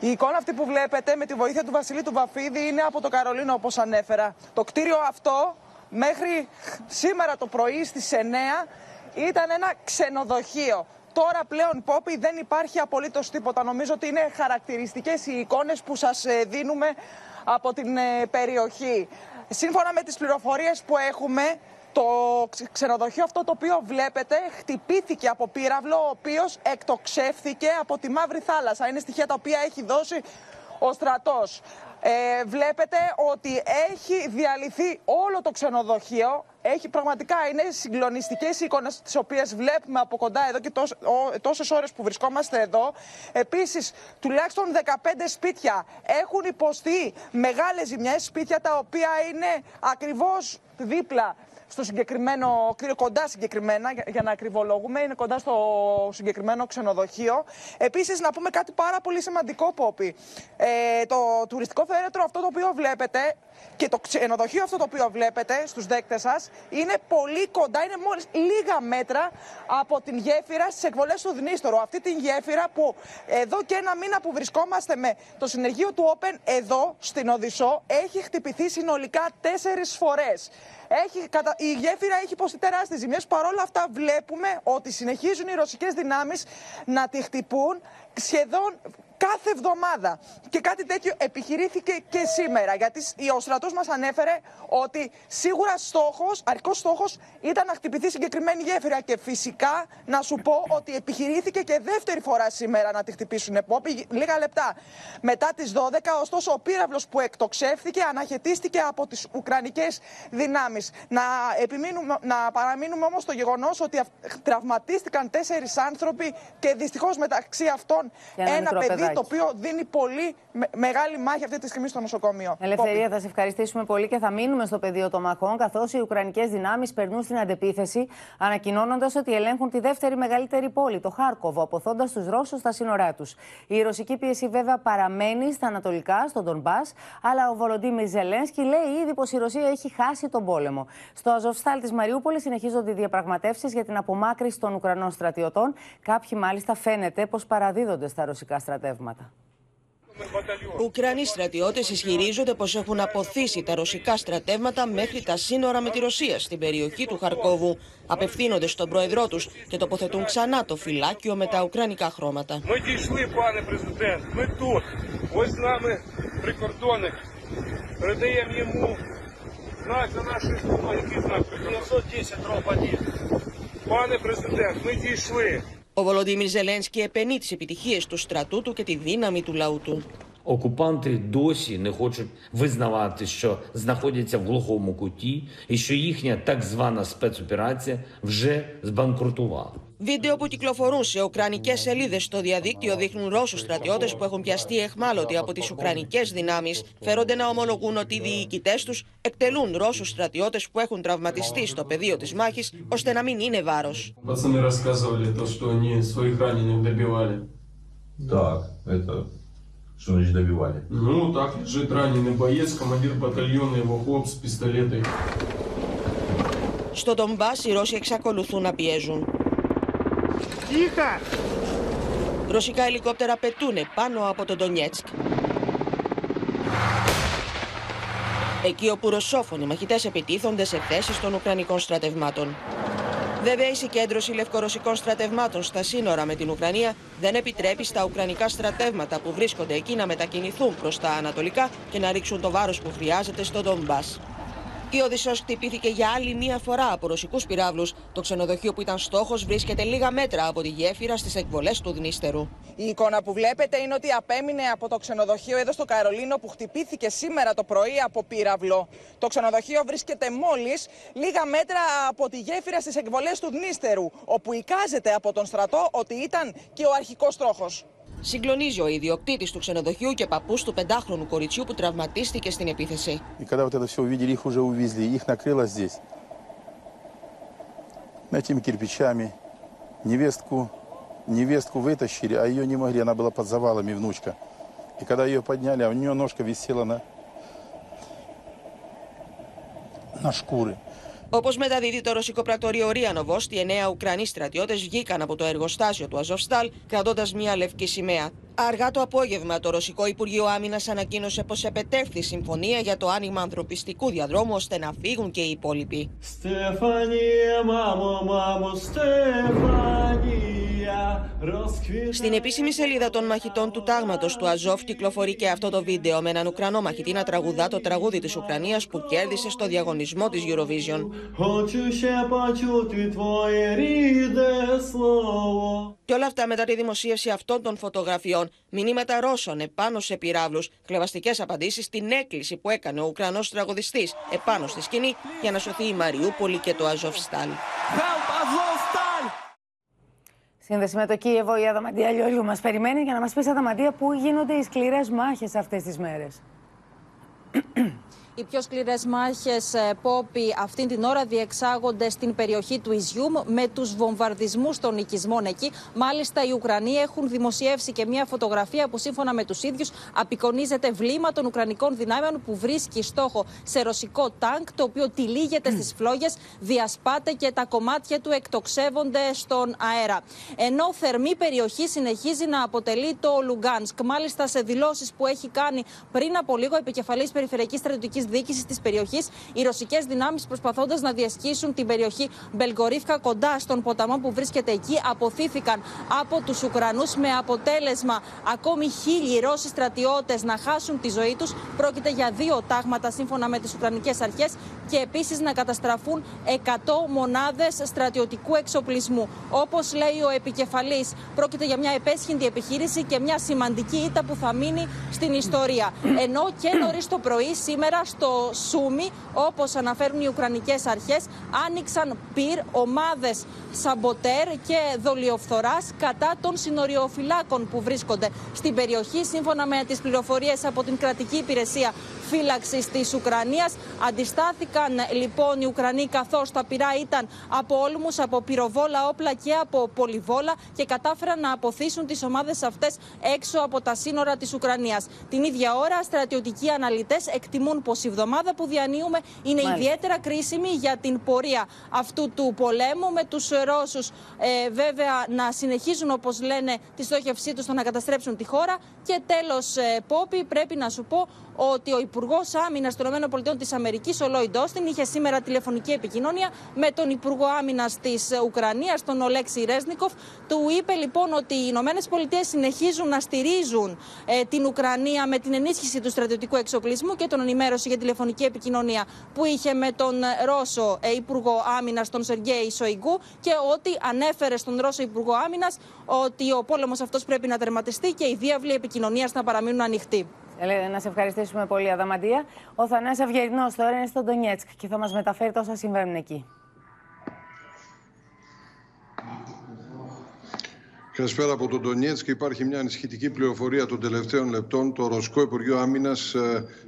Η εικόνα αυτή που βλέπετε με τη βοήθεια του Βασιλή του Βαφίδη είναι από το Καρολίνο όπως ανέφερα. Το κτίριο αυτό μέχρι σήμερα το πρωί στις 9 ήταν ένα ξενοδοχείο. Τώρα πλέον, Πόπι, δεν υπάρχει απολύτως τίποτα. Νομίζω ότι είναι χαρακτηριστικές οι εικόνες που σας δίνουμε από την περιοχή. Σύμφωνα με τις πληροφορίες που έχουμε, το ξενοδοχείο αυτό το οποίο βλέπετε χτυπήθηκε από πύραυλο, ο οποίος εκτοξεύθηκε από τη Μαύρη Θάλασσα. Είναι στοιχεία τα οποία έχει δώσει ο στρατός. Ε, βλέπετε ότι έχει διαλυθεί όλο το ξενοδοχείο. Έχει πραγματικά είναι συγκλονιστικές οι εικόνες τις οποίες βλέπουμε από κοντά εδώ και τόσες ώρες που βρισκόμαστε εδώ. Επίσης, τουλάχιστον 15 σπίτια έχουν υποστεί μεγάλες ζημιές. Σπίτια τα οποία είναι ακριβώς δίπλα στο συγκεκριμένο, κοντά συγκεκριμένα, για να ακριβολογούμε, είναι κοντά στο συγκεκριμένο ξενοδοχείο. Επίσης, να πούμε κάτι πάρα πολύ σημαντικό, Πόπι. Ε, το τουριστικό φέρετρο αυτό το οποίο βλέπετε και το ξενοδοχείο αυτό το οποίο βλέπετε στους δέκτες σας είναι πολύ κοντά, είναι μόλις λίγα μέτρα από την γέφυρα στις εκβολές του Δνίστορο. Αυτή την γέφυρα που εδώ και ένα μήνα που βρισκόμαστε με το συνεργείο του Open εδώ στην Οδυσσό έχει χτυπηθεί συνολικά τέσσερις φορές. Έχει, η γέφυρα έχει υποστεί τεράστιες ζημιές. Παρ' όλα αυτά, βλέπουμε ότι συνεχίζουν οι ρωσικές δυνάμεις να τη χτυπούν σχεδόν κάθε εβδομάδα. Και κάτι τέτοιο επιχειρήθηκε και σήμερα. Γιατί ο στρατός μας ανέφερε ότι σίγουρα στόχος, αρχικό στόχος ήταν να χτυπηθεί συγκεκριμένη γέφυρα. Και φυσικά να σου πω ότι επιχειρήθηκε και δεύτερη φορά σήμερα να τη χτυπήσουν επόπη. Λίγα λεπτά μετά τις 12, ωστόσο ο πύραυλος που εκτοξεύθηκε αναχαιτίστηκε από τις Ουκρανικές δυνάμεις. Να, να παραμείνουμε όμως στο γεγονός ότι τραυματίστηκαν τέσσερις άνθρωποι και δυστυχώς μεταξύ αυτών ένα παιδί το οποίο δίνει πολύ μεγάλη μάχη αυτή τη στιγμή στο νοσοκομείο. Ελευθερία, θα σε ευχαριστήσουμε πολύ και θα μείνουμε στο πεδίο των μαχών, καθώς οι Ουκρανικές δυνάμεις περνούν στην αντεπίθεση, ανακοινώνοντας ότι ελέγχουν τη δεύτερη μεγαλύτερη πόλη, το Χάρκοβο, αποθώντας τους Ρώσους στα σύνορά τους. Η ρωσική πίεση βέβαια παραμένει στα ανατολικά, στον Ντομπά, αλλά ο Βολοντίμι Ζελένσκι λέει ήδη πως η Ρωσία έχει χάσει τον πόλεμο. Στο Αζοφστάλ της Μαριούπολης συνεχίζονται οι διαπραγματεύσεις για την απομάκρυση των Ουκρανών στρατιωτών. Κάποιοι μάλιστα φαίνεται πως παραδίδονται στα ρωσικά στρατεύματα Ουκρανοί στρατιώτε ισχυρίζονται πω έχουν αποθήσει τα ρωσικά στρατεύματα μέχρι τα σύνορα με τη Ρωσία στην περιοχή του Χαρκόβου. Απευθύνονται στον πρόεδρό του και τοποθετούν ξανά το φυλάκιο με τα ουκρανικά χρώματα. Пане президент, ми дійшли. Ο Βολοντίμιρ Ζελένσκι επενεί τι επιτυχίε του στρατού του και τη δύναμη του λαού του. Окупанти досі не хочуть визнавати, що знаходяться в глухому куті, і що їхня так звана спецоперація вже збанкрутувала. Βίντεο που κυκλοφορούν σε ουκρανικέ σελίδε στο διαδίκτυο δείχνουν Ρώσου στρατιώτε που έχουν πιαστεί εχμάλωτοι από τι ουκρανικέ δυνάμει. Φέρονται να ομολογούν ότι οι διοικητέ του εκτελούν Ρώσου στρατιώτε που έχουν τραυματιστεί στο πεδίο τη μάχη ώστε να μην είναι βάρο. Пацаны рассказывали то, что они своих раненых добивали. Так, это что значит добивали? Ну, так лежит раненый боец, командир батальона, его хлоп с пистолетой. Στο Ντομπάς οι Ρώσοι εξακολουθούν να πιέζουν. Τихα! Ρωσικά ελικόπτερα πετούν πάνω από τον Ντονιέτσκ. Εκεί όπου ρωσόφωνοι μαχητές επιτίθονται σε θέσεις των Ουκρανικών στρατευμάτων. Βέβαια, η συγκέντρωση λευκορωσικών στρατευμάτων στα σύνορα με την Ουκρανία δεν επιτρέπει στα Ουκρανικά στρατεύματα που βρίσκονται εκεί να μετακινηθούν προς τα ανατολικά και να ρίξουν το βάρος που χρειάζεται στο Ντομπάς. Η Οδυσσός χτυπήθηκε για άλλη μία φορά από ρωσικούς πυράβλους. Το ξενοδοχείο που ήταν στόχος βρίσκεται λίγα μέτρα από τη γέφυρα στις εκβολές του Δνήστερου. Η εικόνα που βλέπετε είναι ότι απέμεινε από το ξενοδοχείο εδώ στο Καρολίνο που χτυπήθηκε σήμερα το πρωί από πύραυλο. Το ξενοδοχείο βρίσκεται μόλις λίγα μέτρα από τη γέφυρα στις εκβολές του Δνήστερου, όπου εικάζεται από τον στρατό ότι ήταν και ο αρχικός στόχος. Συγκλονίζει ο ιδιοκτήτη του ξενοδοχείου και παππού του πεντάχρονου κοριτσιού που τραυματίστηκε στην επίθεση. И когда вот это все увидели, их уже увезли, их накрыло здесь. Этими кирпичами. Невестку, невестку вытащили, а ее не могли, она была под завалами, внучка. И когда ее подняли, а у нее ножка висела на, на шкуры. Όπως μεταδίδει το ρωσικό πρακτορείο Ρία Νοβόστη, εννέα Ουκρανοί στρατιώτες βγήκαν από το εργοστάσιο του Αζοφστάλ κρατώντας μια λευκή σημαία. Αργά το απόγευμα, το Ρωσικό Υπουργείο Άμυνας ανακοίνωσε πως επετεύχθη συμφωνία για το άνοιγμα ανθρωπιστικού διαδρόμου ώστε να φύγουν και οι υπόλοιποι. Στην επίσημη σελίδα των μαχητών του τάγματος του Αζόφ κυκλοφορεί και αυτό το βίντεο με έναν Ουκρανό μαχητή να τραγουδά το τραγούδι της Ουκρανίας που κέρδισε στο διαγωνισμό της Eurovision. Και όλα αυτά μετά τη δημοσίευση αυτών των φωτογραφιών, μηνύματα Ρώσων επάνω σε πυράβλους, κλεβαστικές απαντήσεις στην έκκληση που έκανε ο Ουκρανός τραγουδιστής επάνω στη σκηνή για να σωθεί η Μαριούπολη και το Αζοφστάλ. Σύνδεση με το Κίεβο, η Αδαμαντία Λιόλιου μας περιμένει για να μας πει, Αδαμαντία, πού γίνονται οι σκληρές μάχες αυτές τις μέρες. Οι πιο σκληρές μάχες, Πόπι, αυτήν την ώρα διεξάγονται στην περιοχή του Ιζιούμ με τους βομβαρδισμούς των οικισμών εκεί. Μάλιστα, οι Ουκρανοί έχουν δημοσιεύσει και μια φωτογραφία που, σύμφωνα με τους ίδιους, απεικονίζεται βλήμα των Ουκρανικών δυνάμεων που βρίσκει στόχο σε ρωσικό τάγκ, το οποίο τυλίγεται στις φλόγες, διασπάται και τα κομμάτια του εκτοξεύονται στον αέρα. Ενώ θερμή περιοχή συνεχίζει να αποτελεί το Λουγκάνσκ. Μάλιστα, σε δηλώσεις που έχει κάνει πριν από λίγο επικεφαλής περιφερειακής στρατιωτικής διοίκησης της περιοχής, οι ρωσικές δυνάμεις προσπαθώντας να διασχίσουν την περιοχή Μπελγκορίφκα κοντά στον ποταμό που βρίσκεται εκεί, αποθήθηκαν από τους Ουκρανούς με αποτέλεσμα ακόμη χίλιοι Ρώσοι στρατιώτες να χάσουν τη ζωή τους. Πρόκειται για δύο τάγματα σύμφωνα με τις Ουκρανικές αρχές και επίσης να καταστραφούν 100 μονάδες στρατιωτικού εξοπλισμού. Όπως λέει ο επικεφαλής, πρόκειται για μια επέσχυντη επιχείρηση και μια σημαντική ήττα που θα μείνει στην ιστορία. Ενώ και νωρίς το πρωί σήμερα στο Σούμι, όπως αναφέρουν οι Ουκρανικές αρχές, άνοιξαν πυρ ομάδες σαμποτέρ και δολιοφθοράς κατά των συνοριοφυλάκων που βρίσκονται στην περιοχή. Σύμφωνα με τις πληροφορίες από την κρατική υπηρεσία φύλαξης της Ουκρανίας. Αντιστάθηκαν λοιπόν οι Ουκρανοί καθώς τα πυρά ήταν από όλμους, από πυροβόλα όπλα και από πολυβόλα και κατάφεραν να αποθήσουν τις ομάδες αυτές έξω από τα σύνορα της Ουκρανίας. Την ίδια ώρα, στρατιωτικοί αναλυτές εκτιμούν πως η εβδομάδα που διανύουμε είναι Μάλιστα. ιδιαίτερα κρίσιμη για την πορεία αυτού του πολέμου με τους Ρώσους ε, βέβαια να συνεχίζουν όπως λένε τη στόχευσή τους στο να καταστρέψουν τη χώρα και τέλος ε, Πόπι πρέπει να σου πω ότι ο Υπουργός Άμυνας των ΗΠΑ της Αμερικής, ο Λόιντ Όστιν, είχε σήμερα τηλεφωνική επικοινωνία με τον Υπουργό Άμυνας της Ουκρανίας, τον Ολέξη Ρέσνικοφ. Του είπε λοιπόν ότι οι Ηνωμένες Πολιτείες συνεχίζουν να στηρίζουν ε, την Ουκρανία με την ενίσχυση του στρατιωτικού εξοπλισμού και τον ενημέρωση για τηλεφωνική επικοινωνία που είχε με τον Ρώσο ε, Υπουργό Άμυνας, τον Σεργέη Σοϊγκού, και ότι ανέφερε στον Ρώσο Υπουργό Άμυνας ότι ο πόλεμος αυτός πρέπει να τερματιστεί και οι διάβλοι επικοινωνίας να παραμείνουν ανοιχτοί. Ελένη, να σε ευχαριστήσουμε πολύ, Αδαμαντία. Ο Θανάσης Αυγερινός τώρα είναι στο Ντονιέτσκ και θα μας μεταφέρει τόσα συμβαίνουν εκεί. Καλησπέρα από τον Ντονιέτσκ. Υπάρχει μια ανησυχητική πληροφορία των τελευταίων λεπτών. Το Ρωσικό Υπουργείο Άμυνας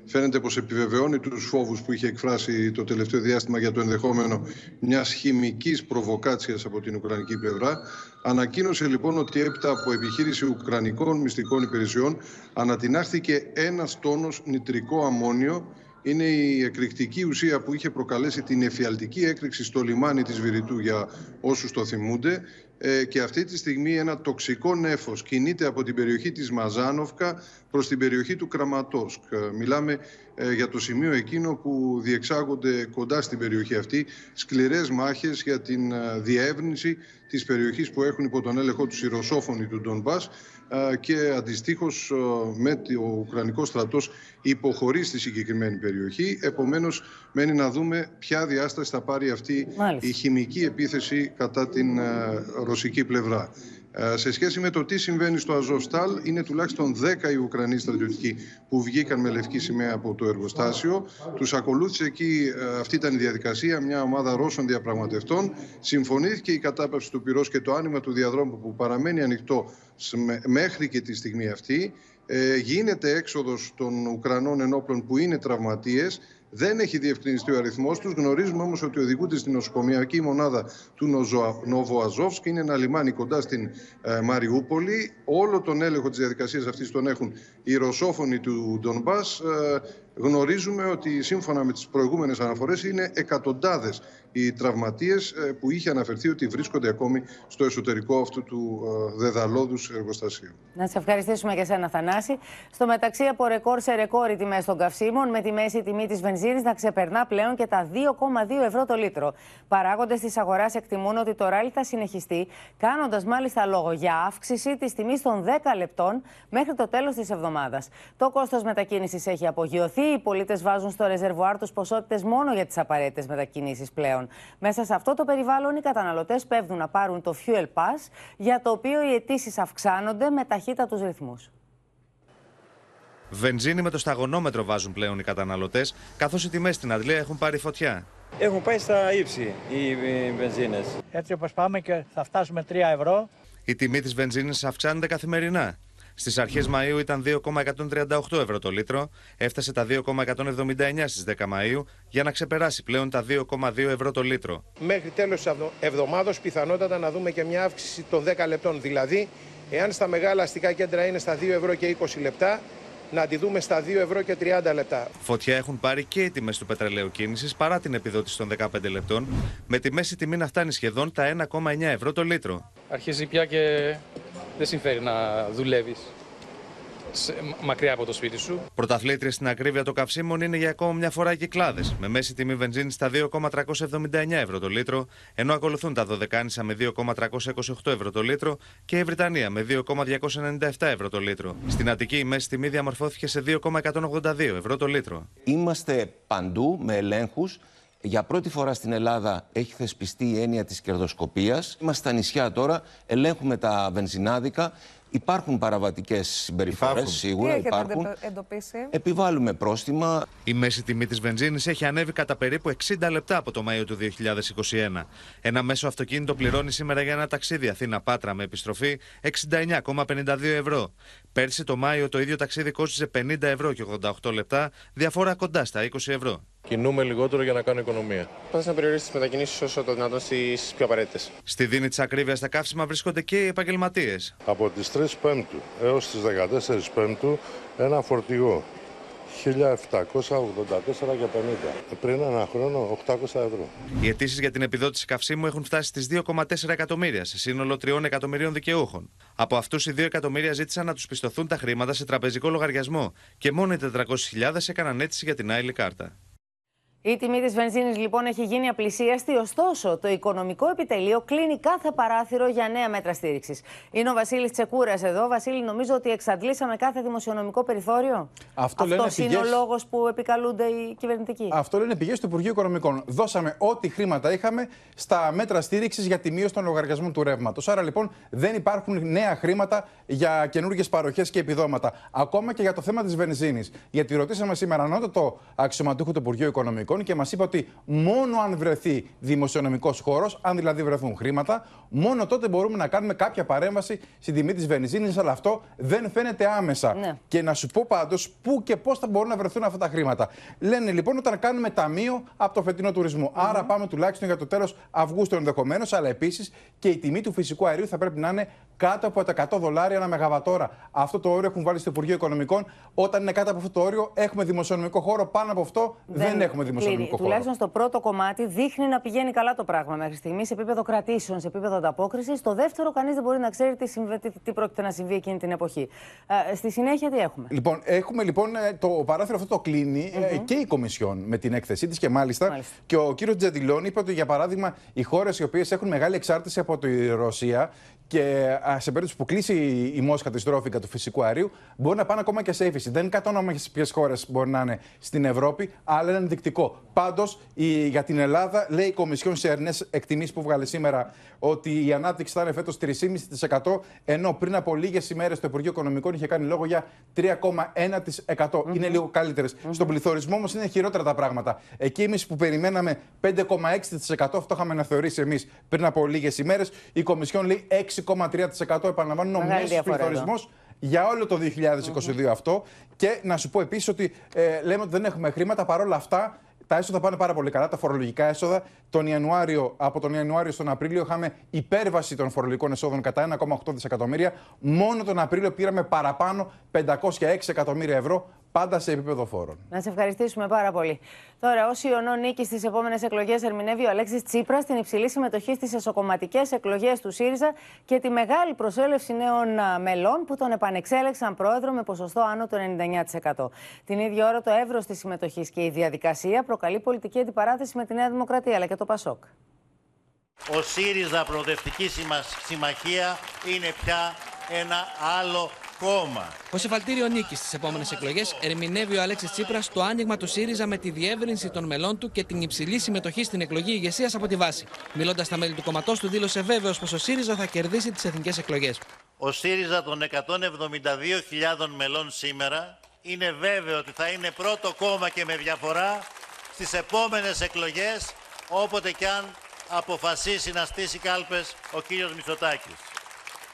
φαίνεται πως επιβεβαιώνει τους φόβους που είχε εκφράσει το τελευταίο διάστημα για το ενδεχόμενο μιας χημικής προβοκάτσιας από την Ουκρανική πλευρά. Ανακοίνωσε λοιπόν ότι έπειτα από επιχείρηση Ουκρανικών μυστικών υπηρεσιών ανατινάχθηκε ένας τόνος νητρικό αμμόνιο είναι η εκρηκτική ουσία που είχε προκαλέσει την εφιαλτική έκρηξη στο λιμάνι της Βηρητού για όσους το θυμούνται ε, και αυτή τη στιγμή ένα τοξικό νέφος κινείται από την περιοχή της Μαζάνοφκα προς την περιοχή του Κραματόσκ. Ε, μιλάμε ε, για το σημείο εκείνο που διεξάγονται κοντά στην περιοχή αυτή σκληρές μάχες για την διεύρυνση της περιοχής που έχουν υπό τον έλεγχο τους οι ρωσόφωνοι του Ντονμπάς και αντιστοίχως με το Ουκρανικό στρατός υποχωρεί στη συγκεκριμένη περιοχή. Επομένως, μένει να δούμε ποια διάσταση θα πάρει αυτή η χημική επίθεση κατά την ρωσική πλευρά. Ε, σε σχέση με το τι συμβαίνει στο Αζόσταλ, είναι τουλάχιστον 10 οι Ουκρανοί στρατιωτικοί που βγήκαν με λευκή σημαία από το εργοστάσιο. Τους ακολούθησε εκεί, ε, αυτή ήταν η διαδικασία, μια ομάδα Ρώσων διαπραγματευτών. Συμφωνήθηκε η κατάπαυση του πυρός και το άνοιγμα του διαδρόμου που παραμένει ανοιχτό μέχρι και τη στιγμή αυτή. Ε, γίνεται έξοδος των Ουκρανών ενόπλων που είναι τραυματίες δεν έχει διευκρινιστεί ο αριθμός τους. Γνωρίζουμε όμως ότι οδηγούνται στην νοσοκομιακή μονάδα του Νοβοαζόφσκ. Είναι ένα λιμάνι κοντά στην ε, Μαριούπολη. Όλο τον έλεγχο της διαδικασίας αυτής τον έχουν οι ρωσόφωνοι του Ντονμπάς. Ε, γνωρίζουμε ότι σύμφωνα με τις προηγούμενες αναφορές είναι εκατοντάδες οι τραυματίες ε, που είχε αναφερθεί ότι βρίσκονται ακόμη στο εσωτερικό αυτού του ε, δεδαλώδους εργοστασίου. Να σε ευχαριστήσουμε και εσένα, Θανάση. Στο μεταξύ, από ρεκόρ σε ρεκόρ οι τιμές των καυσίμων, με τη μέση τιμή της βενζίνης να ξεπερνά πλέον και τα 2,2 ευρώ το λίτρο. Παράγοντες της αγοράς εκτιμούν ότι το ράλι θα συνεχιστεί, κάνοντας μάλιστα λόγο για αύξηση της τιμής των 10 λεπτών μέχρι το τέλος της εβδομάδας. Το κόστος μετακίνησης έχει απογειωθεί. Οι πολίτες βάζουν στο ρεζερβουάρ τους ποσότητες μόνο για τις απαραίτητες μετακινήσεις πλέον. Μέσα σε αυτό το περιβάλλον, οι καταναλωτές πέφτουν να πάρουν το Fuel Pass, για το οποίο οι αιτήσεις αυξάνονται με ταχύτατους ρυθμούς. Βενζίνη με το σταγονόμετρο βάζουν πλέον οι καταναλωτές, καθώς οι τιμές στην Αντλία έχουν πάρει φωτιά. Έχουν πάει στα ύψη οι βενζίνες. Έτσι όπως πάμε και θα φτάσουμε 3 ευρώ. Η τιμή της βενζίνης αυξάνεται καθημερινά. Στις αρχές Μαου ήταν 2,138 ευρώ το λίτρο, έφτασε τα 2,179 στις 10 Μαου για να ξεπεράσει πλέον τα 2,2 ευρώ το λίτρο. Μέχρι τέλος τη εβδομάδα πιθανότατα να δούμε και μια αύξηση των 10 λεπτών. Δηλαδή, εάν στα μεγάλα αστικά κέντρα είναι στα 2 ευρώ και 20 λεπτά, να τη δούμε στα 2 ευρώ και 30 λεπτά. Φωτιά έχουν πάρει και οι τιμές του πετρελαίου κίνησης παρά την επιδότηση των 15 λεπτών, με τη μέση τιμή να φτάνει σχεδόν τα 1,9 ευρώ το λίτρο. Αρχίζει πια και δεν συμφέρει να δουλεύεις μακριά από το σπίτι σου. Πρωταθλήτρια στην ακρίβεια των καυσίμων είναι για ακόμα μια φορά οι κυκλάδε, με μέση τιμή βενζίνη στα 2,379 ευρώ το λίτρο, ενώ ακολουθούν τα Δωδεκάνησα με 2,328 ευρώ το λίτρο και η Βρυτανία με 2,297 ευρώ το λίτρο. Στην Αττική η μέση τιμή διαμορφώθηκε σε 2,182 ευρώ το λίτρο. Είμαστε παντού με ελέγχους. Για πρώτη φορά στην Ελλάδα έχει θεσπιστεί η έννοια της κερδοσκοπίας. Είμαστε στα νησιά τώρα, ελέγχουμε τα βενζινάδικα. Υπάρχουν παραβατικές συμπεριφορές, σίγουρα Τι υπάρχουν. Εντοπίσει; Επιβάλλουμε πρόστιμα. Η μέση τιμή της βενζίνης έχει ανέβει κατά περίπου 60 λεπτά από το Μάιο του 2021. Ένα μέσο αυτοκίνητο πληρώνει σήμερα για ένα ταξίδι Αθήνα-Πάτρα με επιστροφή 69,52 ευρώ. Πέρσι το Μάιο το ίδιο ταξίδι κόστιζε 50 ευρώ και 88 λεπτά, διαφορά κοντά στα 20 ευρώ. Κινούμε λιγότερο για να κάνω οικονομία. Πώς να περιορίσει τις μετακινήσεις όσο το δυνατόν στις πιο απαραίτητες; Στη δίνη της ακρίβειας στα καύσιμα βρίσκονται και οι επαγγελματίες. Από τις 3 Πέμπτου έως τις 14 Πέμπτου ένα φορτηγό 1784 και 50. Πριν ένα χρόνο 800 ευρώ. Οι αιτήσεις για την επιδότηση καυσίμου έχουν φτάσει στις 2,4 εκατομμύρια σε σύνολο 3 εκατομμυρίων δικαιούχων. Από αυτούς οι 2 εκατομμύρια ζήτησαν να τους πιστωθούν τα χρήματα σε τραπεζικό λογαριασμό και μόνο οι 400.000 έκαναν αίτηση για την άλλη κάρτα. Η τιμή της βενζίνης λοιπόν έχει γίνει απλησίαστη, ωστόσο το οικονομικό επιτελείο κλείνει κάθε παράθυρο για νέα μέτρα στήριξης. Είναι ο Βασίλης Τσεκούρας εδώ. Βασίλη, νομίζω ότι εξαντλήσαμε κάθε δημοσιονομικό περιθώριο; Αυτό Αυτός είναι πηγές... ο λόγος που επικαλούνται οι κυβερνητικοί; Αυτό λένε πηγές του Υπουργείου Οικονομικών. Δώσαμε ό,τι χρήματα είχαμε στα μέτρα στήριξης για τη μείωση των λογαριασμών του ρεύματος. Άρα λοιπόν δεν υπάρχουν νέα χρήματα για καινούργιες παροχές και επιδόματα. Ακόμα και για το θέμα της βενζίνης. Γιατί ρωτήσαμε σήμερα ανώτατο αξιωματούχο του Υπουργείου Οικονομικών Οικονομικών και μας είπε ότι μόνο αν βρεθεί δημοσιονομικός χώρος, αν δηλαδή βρεθούν χρήματα, μόνο τότε μπορούμε να κάνουμε κάποια παρέμβαση στην τιμή της βενζίνης. Αλλά αυτό δεν φαίνεται άμεσα. Ναι. Και να σου πω πάντως πού και πώς θα μπορούν να βρεθούν αυτά τα χρήματα. Λένε λοιπόν όταν κάνουμε ταμείο από το φετινό τουρισμό. Άρα πάμε τουλάχιστον για το τέλος Αυγούστου ενδεχομένως, αλλά επίσης και η τιμή του φυσικού αερίου θα πρέπει να είναι κάτω από τα 100 δολάρια ένα μεγαβατόρα. Αυτό το όριο έχουν βάλει στο Υπουργείο Οικονομικών. Όταν είναι κάτω από αυτό το όριο, έχουμε δημοσιονομικό χώρο. Πάνω από αυτό δεν, έχουμε δημοσιονομικό χώρο. Τουλάχιστον στο πρώτο κομμάτι δείχνει να πηγαίνει καλά το πράγμα μέχρι στιγμής σε επίπεδο κρατήσεων, σε επίπεδο ανταπόκρισης. Στο δεύτερο, κανείς δεν μπορεί να ξέρει τι, συμβε... τι, τι πρόκειται να συμβεί εκείνη την εποχή. Ε, στη συνέχεια, τι έχουμε; Λοιπόν, έχουμε λοιπόν ε, το παράθυρο αυτό το κλείνει ε, και η Κομισιόν με την έκθεσή της και μάλιστα, Μάλιστα. και ο κύριος Τζεντιλόν είπε ότι για παράδειγμα οι χώρες οι οποίες έχουν μεγάλη εξάρτηση από τη Ρωσία και α, σε περίπτωση που κλείσει η, η Μόσχα τη στρόφικα του φυσικού αερίου, μπορεί να πάνε ακόμα και σε ύφεση. Δεν κατόνομα ποιες χώρες μπορεί να είναι στην Ευρώπη, αλλά είναι ενδεικτικό. Πάντως, για την Ελλάδα, λέει η Κομισιόν σε ερνές εκτιμήσεις που βγάλε σήμερα, ότι η ανάπτυξη θα είναι φέτος 3,5%, ενώ πριν από λίγες ημέρες το Υπουργείο Οικονομικών είχε κάνει λόγο για 3,1%. Είναι λίγο καλύτερες. Στον πληθωρισμό όμως είναι χειρότερα τα πράγματα. Εκεί εμείς που περιμέναμε 5,6%, αυτό είχαμε να θεωρήσει εμείς πριν από λίγες ημέρες, η Κομισιόν λέει 6,3%. Επαναλαμβάνω, ο Μεγάλη μέσο διαφορά εδώ. πληθωρισμός για όλο το 2022 αυτό. Και να σου πω επίσης ότι ε, λέμε ότι δεν έχουμε χρήματα. Παρόλα αυτά, τα έσοδα πάνε πάρα πολύ καλά. Τα φορολογικά έσοδα. Τον Ιανουάριο, από τον Ιανουάριο στον Απρίλιο είχαμε υπέρβαση των φορολογικών εσόδων κατά 1,8 δισεκατομμύρια. Μόνο τον Απρίλιο πήραμε παραπάνω 506 εκατομμύρια ευρώ, πάντα σε επίπεδο φόρων. Να σε ευχαριστήσουμε πάρα πολύ. Τώρα, ω Ιωνό νίκη στις επόμενες εκλογές, ερμηνεύει ο Αλέξης Τσίπρας την υψηλή συμμετοχή στις εσωκομματικές εκλογές του ΣΥΡΙΖΑ και τη μεγάλη προσέλευση νέων α, μελών που τον επανεξέλεξαν πρόεδρο με ποσοστό άνω του 99%. Την ίδια ώρα, το εύρος της συμμετοχής και η διαδικασία προκαλεί πολιτική αντιπαράθεση με τη Νέα Δημοκρατία αλλά και το Πασόκ. Ο ΣΥΡΙΖΑ Προοδευτική Συμμα- Συμμαχία είναι πια ένα άλλο κόμμα. Ω εφαλτήριο νίκης στις επόμενες εκλογές, ερμηνεύει ο Αλέξης Τσίπρας το άνοιγμα του ΣΥΡΙΖΑ με τη διεύρυνση των μελών του και την υψηλή συμμετοχή στην εκλογή ηγεσίας από τη βάση. Μιλώντας στα μέλη του κομματός του, δήλωσε βέβαιος πως ο ΣΥΡΙΖΑ θα κερδίσει τις εθνικές εκλογές. Ο ΣΥΡΙΖΑ των 172.000 μελών σήμερα είναι βέβαιο ότι θα είναι πρώτο κόμμα και με διαφορά στις επόμενες εκλογές όποτε κι αν αποφασίσει να στήσει κάλπες ο κύριος Μητσοτάκης.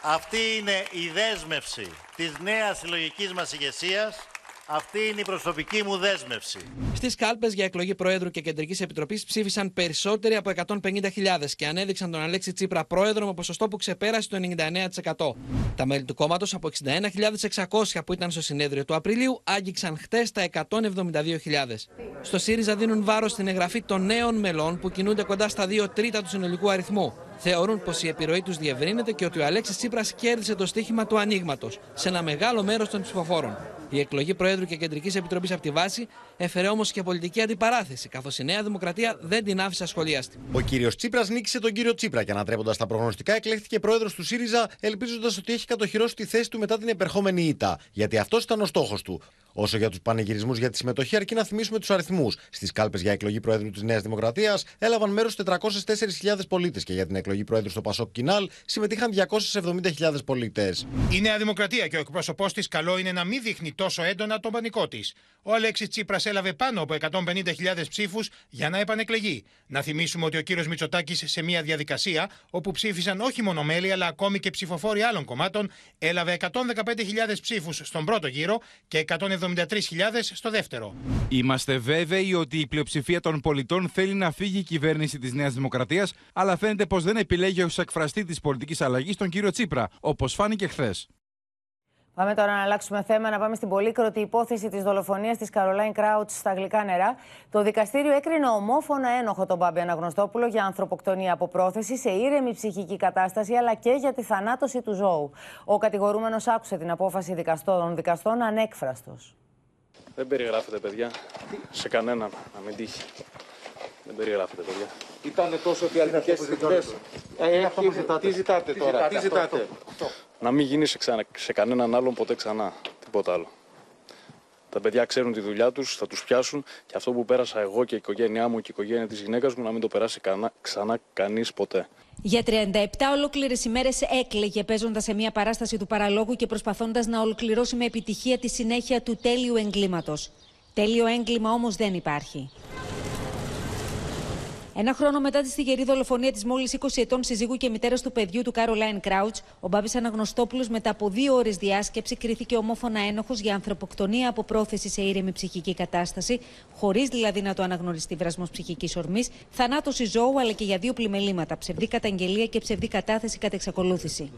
Αυτή είναι η δέσμευση της νέας συλλογικής μας ηγεσίας. Αυτή είναι η προσωπική μου δέσμευση. Στις κάλπες για εκλογή Προέδρου και Κεντρικής Επιτροπής ψήφισαν περισσότεροι από 150.000 και ανέδειξαν τον Αλέξη Τσίπρα πρόεδρο με ποσοστό που ξεπέρασε το 99%. Τα μέλη του κόμματος από 61.600 που ήταν στο συνέδριο του Απριλίου άγγιξαν χτες τα 172.000. Στο ΣΥΡΙΖΑ δίνουν βάρος στην εγγραφή των νέων μελών που κινούνται κοντά στα 2 τρίτα του συνολικού αριθμού. Θεωρούν πως η επιρροή τους διευρύνεται και ότι ο Αλέξης Τσίπρας κέρδισε το στίχημα του ανοίγματος σε ένα μεγάλο μέρος των ψηφοφόρων. Η εκλογή Προέδρου και Κεντρικής Επιτροπής από τη βάση έφερε όμως και πολιτική αντιπαράθεση, καθώς η Νέα Δημοκρατία δεν την άφησε ασχολίαστη. Ο κύριος Τσίπρας νίκησε τον κύριο Τσίπρα και ανατρέποντας τα προγνωστικά, εκλέχθηκε πρόεδρος του ΣΥΡΙΖΑ, ελπίζοντας ότι έχει κατοχυρώσει τη θέση του μετά την επερχόμενη ήττα. Γιατί αυτός ήταν ο στόχος του. Όσο για τους πανηγυρισμούς για τη συμμετοχή, αρκεί να θυμίσουμε τους αριθμούς. Στις κάλπες για εκλογή Προέδρου της Νέας Δημοκρατίας έλαβαν μέρος 404.000 πολίτες και για την εκλογή Προέδρου στο Πασόκ Κινάλ συμμετείχαν 270.000 πολίτες. Η Νέα Δημοκρατία και ο εκπρόσωπός της καλό είναι να μην δείχνει τόσο έντονα τον πανικό της. Ο Αλέξης Τσίπρας έλαβε πάνω από 150.000 ψήφους για να επανεκλεγεί. Να θυμίσουμε ότι ο κύριος Μητσοτάκης σε μια διαδικασία όπου ψήφισαν όχι μόνο μέλη αλλά ακόμη και ψηφοφόροι άλλων κομμάτων έλαβε 115.000 ψήφους στον πρώτο γύρο και 173.000 στο δεύτερο. Είμαστε βέβαιοι ότι η πλειοψηφία των πολιτών θέλει να φύγει η κυβέρνηση της Νέας Δημοκρατίας, αλλά φαίνεται πως δεν επιλέγει ως εκφραστή της πολιτικής αλλαγής τον κύριο Τσίπρα, όπως φάνηκε χθες. Πάμε τώρα να αλλάξουμε θέμα, να πάμε στην πολύκροτη υπόθεση της δολοφονίας της Καρολάιν Κράουτ στα γλυκά νερά. Το δικαστήριο έκρινε ομόφωνα ένοχο τον Μπάμπη Αναγνωστόπουλο για ανθρωποκτονία από πρόθεση σε ήρεμη ψυχική κατάσταση αλλά και για τη θανάτωση του ζώου. Ο κατηγορούμενος άκουσε την απόφαση δικαστών, των δικαστών ανέκφραστος. Δεν περιγράφεται, παιδιά. Σε κανέναν, να μην τύχει. Δεν περιγράφεται, παιδιά. Ήταν τόσο διαλυτικές στιγμές. Ε, τι ζητάτε τώρα, τι ζητάτε; Να μην γίνει σε, ξανα... σε κανέναν άλλον ποτέ ξανά. Τίποτα άλλο. Τα παιδιά ξέρουν τη δουλειά τους, θα τους πιάσουν και αυτό που πέρασα εγώ και η οικογένειά μου και η οικογένεια της γυναίκας μου να μην το περάσει κανά... ξανά κανείς ποτέ. Για 37 ολόκληρες ημέρες έκλαιγε παίζοντας σε μια παράσταση του παραλόγου και προσπαθώντας να ολοκληρώσει με επιτυχία τη συνέχεια του τέλειου εγκλήματος. Τέλειο έγκλημα όμως δεν υπάρχει. Ένα χρόνο μετά τη στιγερή δολοφονία της μόλις 20 ετών συζύγου και μητέρας του παιδιού του Κάρολάιν Κράουτ, ο Μπάμπης Αναγνωστόπουλος μετά από δύο ώρες διάσκεψη κρίθηκε ομόφωνα ένοχος για ανθρωποκτονία από πρόθεση σε ήρεμη ψυχική κατάσταση, χωρίς δηλαδή να το αναγνωριστεί βρασμός ψυχικής ορμής, θανάτωση ζώου αλλά και για δύο πλημελήματα, ψευδή καταγγελία και ψευδή κατάθεση κατά εξακολούθηση.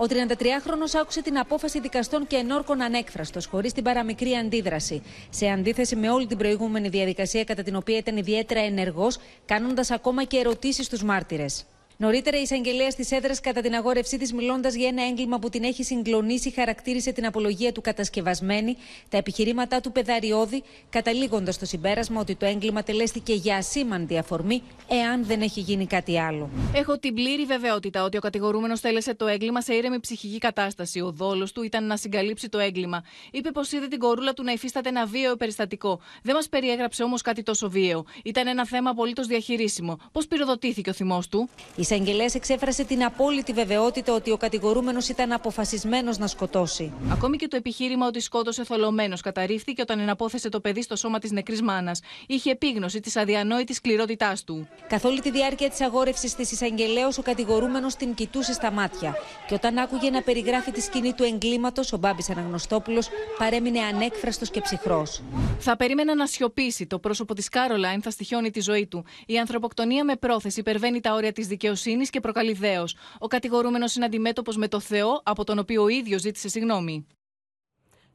Ο 33χρονο άκουσε την απόφαση δικαστών και ενόρκων ανέκφραστος, χωρίς την παραμικρή αντίδραση. Σε αντίθεση με όλη την προηγούμενη διαδικασία, κατά την οποία ήταν ιδιαίτερα ενεργός, κάνοντας ακόμα και ερωτήσεις στους μάρτυρες. Νωρίτερα, η εισαγγελέα τη έδρα, κατά την αγόρευσή της, μιλώντας για ένα έγκλημα που την έχει συγκλονίσει, χαρακτήρισε την απολογία του κατασκευασμένη, τα επιχειρήματά του πεδαριώδη, καταλήγοντας στο συμπέρασμα ότι το έγκλημα τελέστηκε για ασήμαντη αφορμή, εάν δεν έχει γίνει κάτι άλλο. Έχω την πλήρη βεβαιότητα ότι ο κατηγορούμενος τέλεσε το έγκλημα σε ήρεμη ψυχική κατάσταση. Ο δόλος του ήταν να συγκαλύψει το έγκλημα. Είπε πως είδε την κορούλα του να υφίσταται ένα βίαιο περιστατικό. Δεν μας περιέγραψε όμως κάτι τόσο βίαιο. Ήταν ένα θέμα απολύτως διαχειρίσιμο. Πώς πυροδοτήθηκε ο θυμός του; Η εισαγγελέας εξέφρασε την απόλυτη βεβαιότητα ότι ο κατηγορούμενος ήταν αποφασισμένος να σκοτώσει. Ακόμη και το επιχείρημα ότι σκότωσε θολωμένος καταρρίφθηκε όταν εναπόθεσε το παιδί στο σώμα της νεκρής μάνας. Είχε επίγνωση της αδιανόητης σκληρότητάς του. Καθ' όλη τη διάρκεια της αγόρευσης της εισαγγελέα, ο κατηγορούμενος την κοιτούσε στα μάτια. Και όταν άκουγε να περιγράφει τη σκηνή του εγκλήματος, ο Μπάμπης Αναγνωστόπουλος παρέμεινε ανέκφραστος και ψυχρός. Θα περίμενα να σιωπήσει. Το πρόσωπο της Κάρολαϊν θα στοιχιώνει τη ζωή του. Η ανθρωποκτονία με πρόθεση υπερβαίνει τα όρια της δικαιοσύνης και προκαλεί δέος. Ο κατηγορούμενος είναι αντιμέτωπος με το Θεό, από τον οποίο ο ίδιος ζήτησε συγγνώμη.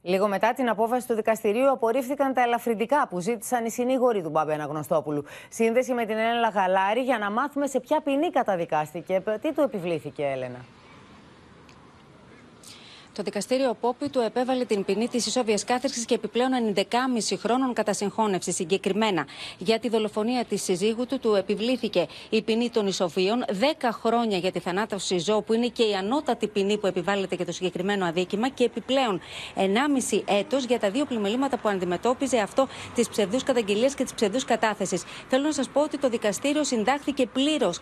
Λίγο μετά την απόφαση του δικαστηρίου, απορρίφθηκαν τα ελαφρυντικά που ζήτησαν οι συνήγοροι του Μπάμπη Αναγνωστόπουλου. Σύνδεση με την Έλενα Γαλάρη για να μάθουμε σε ποια ποινή καταδικάστηκε. Τι του επιβλήθηκε, Έλενα; Το δικαστήριο Πόπη του επέβαλε την ποινή της ισόβιας κάθερξης και επιπλέον 11,5 χρόνων κατά συγχώνευση. Συγκεκριμένα για τη δολοφονία της συζύγου του, του επιβλήθηκε η ποινή των ισοβίων, 10 χρόνια για τη θανάτωση ζώου, που είναι και η ανώτατη ποινή που επιβάλλεται για το συγκεκριμένο αδίκημα, και επιπλέον 1,5 έτος για τα δύο πλημελήματα που αντιμετώπιζε αυτό τη ψευδούς καταγγελία και τη ψευδούς κατάθεση. Θέλω να σας πω ότι το δικαστήριο συντάχθηκε πλήρως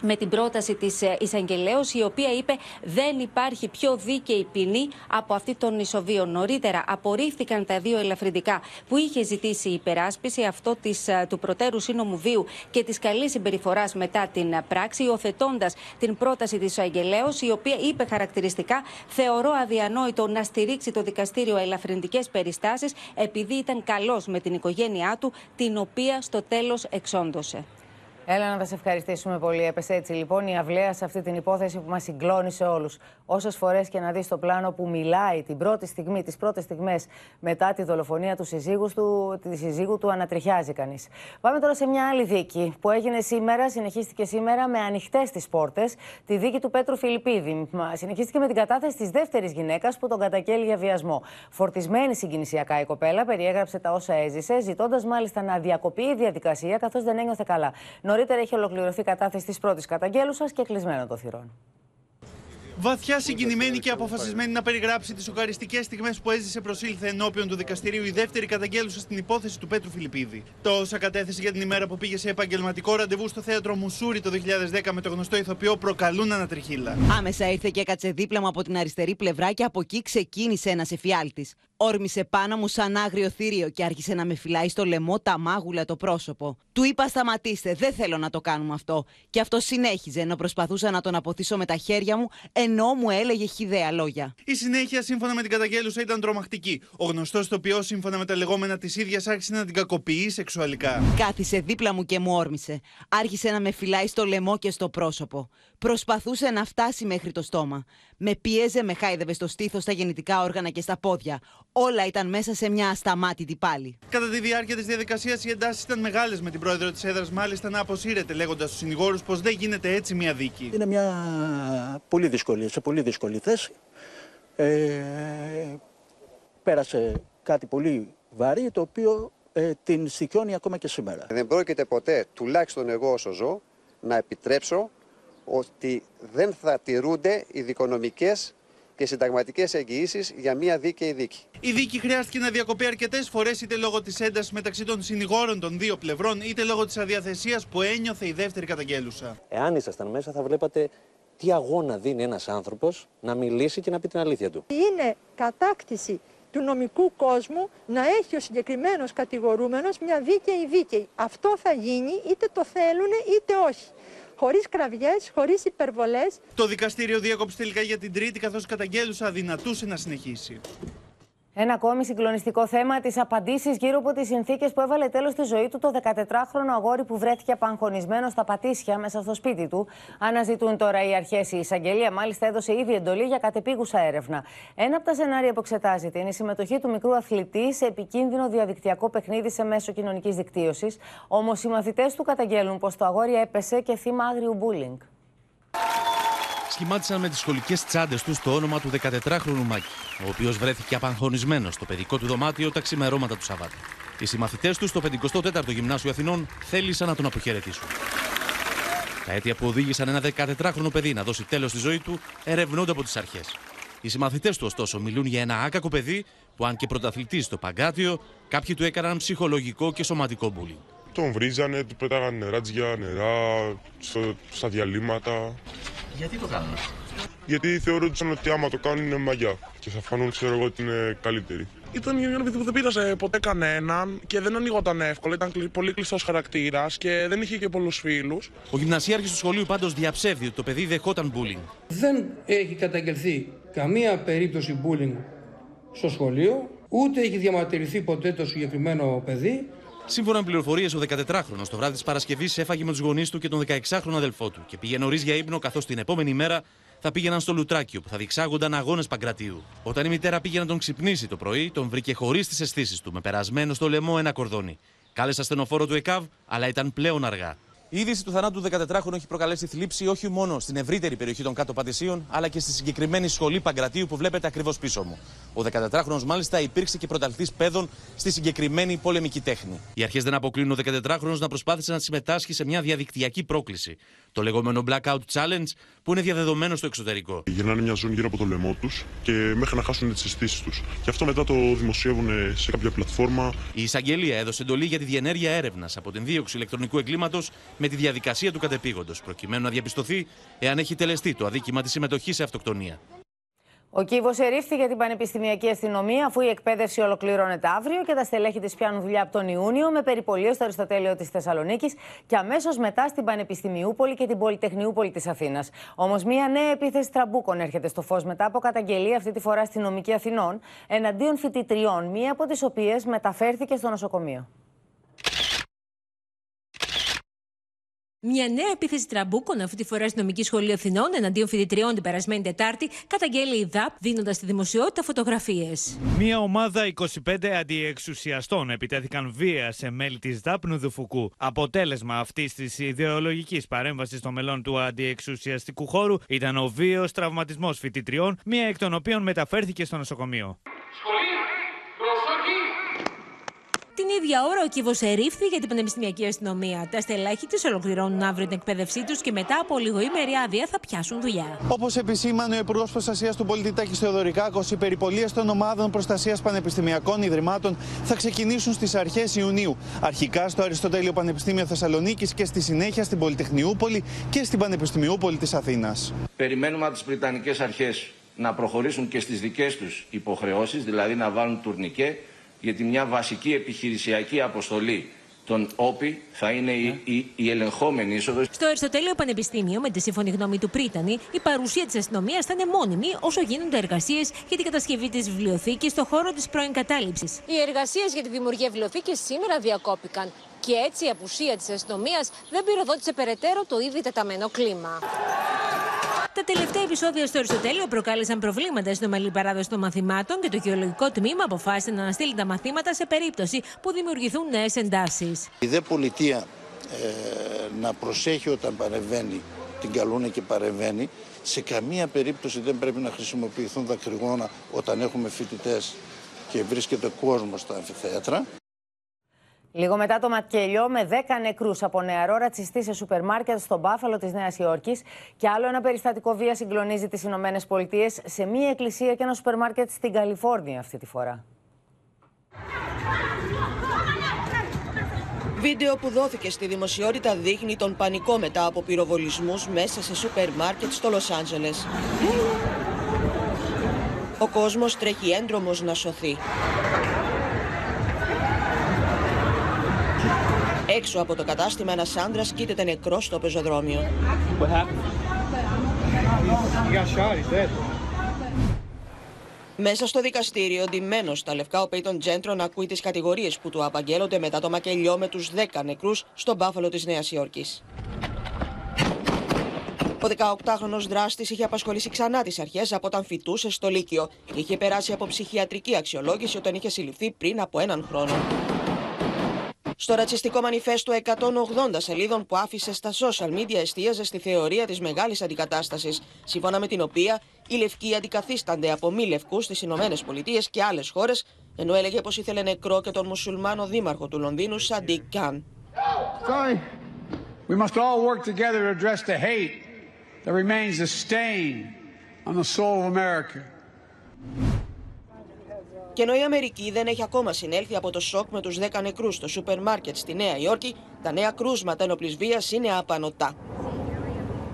με την πρόταση της εισαγγελέως, η οποία είπε δεν υπάρχει πιο δίκαιη ποινή από αυτή των ισοβίων. Νωρίτερα απορρίφθηκαν τα δύο ελαφρυντικά που είχε ζητήσει η υπεράσπιση, αυτό της, του προτέρου σύνομου βίου και της καλής συμπεριφοράς μετά την πράξη, υιοθετώντα την πρόταση της εισαγγελέως, η οποία είπε χαρακτηριστικά: Θεωρώ αδιανόητο να στηρίξει το δικαστήριο ελαφρυντικές περιστάσεις επειδή ήταν καλός με την οικογένειά του, την οποία στο τέλος εξόντωσε. Έλα να σε ευχαριστήσουμε πολύ. Έπεσε έτσι λοιπόν η αυλαία σε αυτή την υπόθεση που μας συγκλώνησε όλους. Όσες φορές και να δεις το πλάνο που μιλάει την πρώτη στιγμή, τις πρώτες στιγμές μετά τη δολοφονία του συζύγου του, τη συζύγου του, ανατριχιάζει κανείς. Πάμε τώρα σε μια άλλη δίκη που έγινε σήμερα, συνεχίστηκε σήμερα με ανοιχτές τις πόρτες, τη δίκη του Πέτρου Φιλιππίδη. Συνεχίστηκε με την κατάθεση της δεύτερης γυναίκας που τον καταγγέλει για βιασμό. Φορτισμένη συγκινησιακά η κοπέλα περιέγραψε τα όσα έζησε, ζητώντας μάλιστα να διακοπεί η διαδικασία καθώς δεν ένιωθε καλά. Νωρίτερα έχει ολοκληρωθεί η κατάθεση της πρώτης καταγγέλουσας και κλεισμένο το θυρών. Βαθιά συγκινημένη και αποφασισμένη να περιγράψει τις σοκαριστικές στιγμές που έζησε προσήλθε ενώπιον του δικαστηρίου η δεύτερη καταγγέλουσα στην υπόθεση του Πέτρου Φιλιππίδη. Το όσα κατέθεσε για την ημέρα που πήγε σε επαγγελματικό ραντεβού στο θέατρο Μουσούρι το 2010 με το γνωστό ηθοποιό προκαλούν ανατριχίλα. Άμεσα ήρθε και έκατσε δίπλα μου από την αριστερή πλευρά και από εκεί ξεκίνησε ένας εφιάλτης. Όρμησε πάνω μου σαν άγριο θήριο και άρχισε να με φυλάει στο λαιμό τα μάγουλα το πρόσωπο. Του είπα σταματήστε, δεν θέλω να το κάνουμε αυτό. Και αυτό συνέχιζε ενώ προσπαθούσα να τον αποθήσω με τα χέρια μου, ενώ μου έλεγε χιδέα λόγια. Η συνέχεια, σύμφωνα με την καταγγέλουσα, ήταν τρομακτική. Ο γνωστός ηθοποιό, σύμφωνα με τα λεγόμενα της ίδιας, άρχισε να την κακοποιεί σεξουαλικά. Κάθισε δίπλα μου και μου όρμησε. Άρχισε να με φυλάει στο λαιμό και στο πρόσωπο. Προσπαθούσε να φτάσει μέχρι το στόμα. Με πίεζε, με χάιδευε στο στήθος, στα γεννητικά όργανα και στα πόδια. Όλα ήταν μέσα σε μια ασταμάτητη πάλι. Κατά τη διάρκεια της διαδικασίας, οι εντάσεις ήταν μεγάλες με την πρόεδρο της έδρας, μάλιστα να αποσύρεται, λέγοντας στους συνηγόρους πως δεν γίνεται έτσι μια δίκη. Είναι μια πολύ δύσκολη, σε πολύ δύσκολη θέση. Ε, πέρασε κάτι πολύ βαρύ, το οποίο ε, την σηκώνει ακόμα και σήμερα. Δεν πρόκειται ποτέ, τουλάχιστον εγώ όσο ζω, να επιτρέψω ότι δεν θα τηρούνται οι δικονομικές και συνταγματικές εγγυήσεις για μια δίκαιη δίκη. Η δίκη χρειάστηκε να διακοπεί αρκετές φορές, είτε λόγω της έντασης μεταξύ των συνηγόρων των δύο πλευρών, είτε λόγω της αδιαθεσίας που ένιωθε η δεύτερη καταγγέλουσα. Εάν ήσασταν μέσα, θα βλέπατε τι αγώνα δίνει ένας άνθρωπος να μιλήσει και να πει την αλήθεια του. Είναι κατάκτηση του νομικού κόσμου να έχει ο συγκεκριμένος κατηγορούμενος μια δίκαιη δίκαιη. Αυτό θα γίνει είτε το θέλουν είτε όχι. Χωρίς κραυγές, χωρίς υπερβολές. Το δικαστήριο διέκοψε τελικά για την Τρίτη, καθώς καταγγέλουσα αδυνατούσε να συνεχίσει. Ένα ακόμη συγκλονιστικό θέμα, τις απαντήσεις γύρω από τις συνθήκες που έβαλε τέλος στη ζωή του το 14χρονο αγόρι που βρέθηκε απαγχωνισμένο στα πατήσια μέσα στο σπίτι του. Αναζητούν τώρα οι αρχές. Η εισαγγελία μάλιστα έδωσε ήδη εντολή για κατεπίγουσα έρευνα. Ένα από τα σενάρια που εξετάζεται είναι η συμμετοχή του μικρού αθλητή σε επικίνδυνο διαδικτυακό παιχνίδι σε μέσο κοινωνικής δικτύωσης. Όμως οι μαθητές του καταγγέλνουν πως το αγόρι έπεσε και θύμα άγριου μπούλινγκ σχημάτισαν με τις σχολικές τσάντες τους το όνομα του 14χρονου Μάκη, ο οποίος βρέθηκε απαγχωνισμένος στο παιδικό του δωμάτιο τα ξημερώματα του Σαββάτου. Οι συμμαθητές τους στο 54ο Γυμνάσιο Αθηνών θέλησαν να τον αποχαιρετήσουν. Τα αίτια που οδήγησαν ένα 14χρονο παιδί να δώσει τέλος στη ζωή του ερευνούνται από τις αρχές. Οι συμμαθητές του, ωστόσο, μιλούν για ένα άκακο παιδί που, αν και πρωταθλητής στο Παγκάτιο, κάποιοι του έκαναν ψυχολογικό και σωματικό μπούλινγκ. Τον βρίζανε, του πέταγαν νεράτζια, νερά, στα διαλύματα. Γιατί το κάνουν Γιατί θεωρούσαν ότι άμα το κάνουν είναι μαγιά και θα φανούν, ξέρω εγώ, ότι είναι καλύτεροι. Ήταν ένα παιδί που δεν πήρασε ποτέ κανέναν και δεν ανοίγονταν εύκολα. Ήταν πολύ κλειστός χαρακτήρας και δεν είχε και πολλούς φίλους. Ο γυμνασιάρχης του σχολείου πάντως διαψεύδει ότι το παιδί δεχόταν bullying. Δεν έχει καταγγελθεί καμία περίπτωση bullying στο σχολείο, ούτε έχει διαμαρτυρηθεί ποτέ το συγκεκριμένο παιδί. Σύμφωνα με πληροφορίες, ο 14χρονο το βράδυ της Παρασκευής έφαγε με τους γονείς του και τον 16χρονο αδελφό του και πήγε νωρί για ύπνο, καθώς την επόμενη μέρα θα πήγαιναν στο Λουτράκιο που θα διεξάγονταν αγώνες Παγκρατίου. Όταν η μητέρα πήγε να τον ξυπνήσει το πρωί, τον βρήκε χωρίς τις αισθήσεις του, με περασμένο στο λαιμό ένα κορδόνι. Κάλεσε ασθενοφόρο του ΕΚΑΒ, αλλά ήταν πλέον αργά. Η είδηση του θανάτου του 14χρονου έχει προκαλέσει θλίψη όχι μόνο στην ευρύτερη περιοχή των κάτω Πατησίων, αλλά και στη συγκεκριμένη σχολή Παγκρατίου που βλέπετε ακριβώς πίσω μου. Ο 14χρονο μάλιστα υπήρξε και πρωταλτή παιδών στη συγκεκριμένη πολεμική τέχνη. Οι αρχές δεν αποκλίνουν ο 14χρονο να προσπάθησε να συμμετάσχει σε μια διαδικτυακή πρόκληση. Το λεγόμενο Blackout Challenge, που είναι διαδεδομένο στο εξωτερικό. Γυρνάνε μια ζώνη γύρω από το λαιμό τους και μέχρι να χάσουν τις αισθήσει τους. Και αυτό μετά το δημοσιεύουν σε κάποια πλατφόρμα. Η εισαγγελία έδωσε εντολή για τη διενέργεια έρευνας από την δίωξη ηλεκτρονικού εγκλήματος με τη διαδικασία του κατεπήγοντος, προκειμένου να διαπιστωθεί εάν έχει τελεστεί το αδίκημα της συμμετοχής σε αυτοκτονία. Ο κύβος ερρίφθη για την Πανεπιστημιακή Αστυνομία, αφού η εκπαίδευση ολοκληρώνεται αύριο και τα στελέχη της πιάνουν δουλειά από τον Ιούνιο με περιπολίες στο Αριστοτέλειο της Θεσσαλονίκης και αμέσως μετά στην Πανεπιστημιούπολη και την Πολυτεχνιούπολη της Αθήνας. Όμως, μία νέα επίθεση τραμπούκων έρχεται στο φως μετά από καταγγελία αυτή τη φορά στην νομική Αθηνών εναντίον φοιτητριών, μία από τις οποίες μεταφέρθηκε στο νοσοκομείο. Μια νέα επίθεση τραμπούκων, αυτή τη φορά στη νομική σχολή Αθηνών, εναντίον φοιτητριών την περασμένη Τετάρτη, καταγγέλλει η ΔΑΠ, δίνοντας στη δημοσιότητα φωτογραφίες. Μια ομάδα 25 αντιεξουσιαστών επιτέθηκαν βίαια σε μέλη της ΔΑΠ ΝΔΦΚ. Αποτέλεσμα αυτής της ιδεολογικής παρέμβασης των μελών του αντιεξουσιαστικού χώρου ήταν ο βίαιος τραυματισμός φοιτητριών, μία εκ των οποίων μεταφέρθηκε στο νοσοκομείο. Την ίδια ώρα ο κύβος ερήφθη για την Πανεπιστημιακή Αστυνομία. Τα στελέχη της ολοκληρώνουν αύριο την εκπαίδευσή τους και μετά από λιγοήμερη άδεια θα πιάσουν δουλειά. Όπως επισήμανε ο Υπουργός Προστασίας του Πολίτη Τάκη Θεοδωρικάκος, οι περιπολίες των ομάδων προστασίας πανεπιστημιακών ιδρυμάτων θα ξεκινήσουν στις αρχές Ιουνίου. Αρχικά στο Αριστοτέλειο Πανεπιστήμιο Θεσσαλονίκης και στη συνέχεια στην Πολυτεχνιούπολη και στην Πανεπιστημιούπολη της Αθήνας. Περιμένουμε από τις Βρυτανικέ Αρχές να προχωρήσουν και στις δικές τους υποχρεώσεις, δηλαδή να βάλουν τουρνικέ γιατί μια βασική επιχειρησιακή αποστολή των ΟΠΗ θα είναι η, η, η ελεγχόμενη είσοδος. Στο Αριστοτέλειο Πανεπιστήμιο, με τη σύμφωνη γνώμη του Πρίτανη, η παρουσία της αστυνομίας θα είναι μόνιμη όσο γίνονται εργασίες για την κατασκευή της βιβλιοθήκης στο χώρο της πρώην κατάληψης. Οι εργασίες για τη δημιουργία βιβλιοθήκης σήμερα διακόπηκαν. Και έτσι η απουσία της αστυνομίας δεν πυροδότησε περαιτέρω το ήδη τεταμένο κλίμα. Τα τελευταία επεισόδια στο Αριστοτέλειο προκάλεσαν προβλήματα στην ομαλή παράδοση των μαθημάτων και το γεωλογικό τμήμα αποφάσισε να αναστείλει τα μαθήματα σε περίπτωση που δημιουργηθούν νέες εντάσεις. Η δε πολιτεία ε, να προσέχει όταν παρεμβαίνει, την καλούνε και παρεμβαίνει. Σε καμία περίπτωση δεν πρέπει να χρησιμοποιηθούν δακρυγόνα όταν έχουμε φοιτητές και βρίσκεται κόσμος στα αμφιθέατρα. Λίγο μετά το μακελιό με 10 νεκρούς από νεαρό ρατσιστή σε σούπερ μάρκετ στον Μπάφαλο της Νέας Υόρκης και άλλο ένα περιστατικό βία συγκλονίζει τις Ηνωμένες Πολιτείες σε μία εκκλησία και ένα σούπερ μάρκετ στην Καλιφόρνια αυτή τη φορά. Βίντεο που δόθηκε στη δημοσιότητα δείχνει τον πανικό μετά από πυροβολισμούς μέσα σε σούπερ μάρκετ στο Λος Άντζελες. Ο κόσμος τρέχει έντρομος να σωθεί. Έξω από το κατάστημα ένας άντρας κοίταται νεκρός στο πεζοδρόμιο. Μέσα στο δικαστήριο, ντυμένος στα λευκά, ο Πέιτον Τζέντρον ακούει τις κατηγορίες που του απαγγέλλονται μετά το μακελιό με τους 10 νεκρούς στο μπάφαλο της Νέας Υόρκης. Ο 18χρονο δράστης είχε απασχολήσει ξανά τις αρχές από όταν φοιτούσε στο Λύκειο. Είχε περάσει από ψυχιατρική αξιολόγηση όταν είχε συλληφθεί πριν από έναν χρόνο. Στο ρατσιστικό μανιφέστο 180 σελίδων που άφησε στα social media εστίαζε στη θεωρία της μεγάλης αντικατάστασης, σύμφωνα με την οποία οι λευκοί αντικαθίστανται από μη λευκούς στις Ηνωμένες Πολιτείες και άλλες χώρες, ενώ έλεγε πως ήθελε νεκρό και τον μουσουλμάνο δήμαρχο του Λονδίνου Σαντίκ Καν. Sorry. We must all work together to address the hate that remains a stain on the soul of America. Και ενώ η Αμερική δεν έχει ακόμα συνέλθει από το σοκ με τους 10 νεκρούς στο σούπερ μάρκετ στη Νέα Υόρκη, τα νέα κρούσματα ενοπλής βίας είναι απανοτά.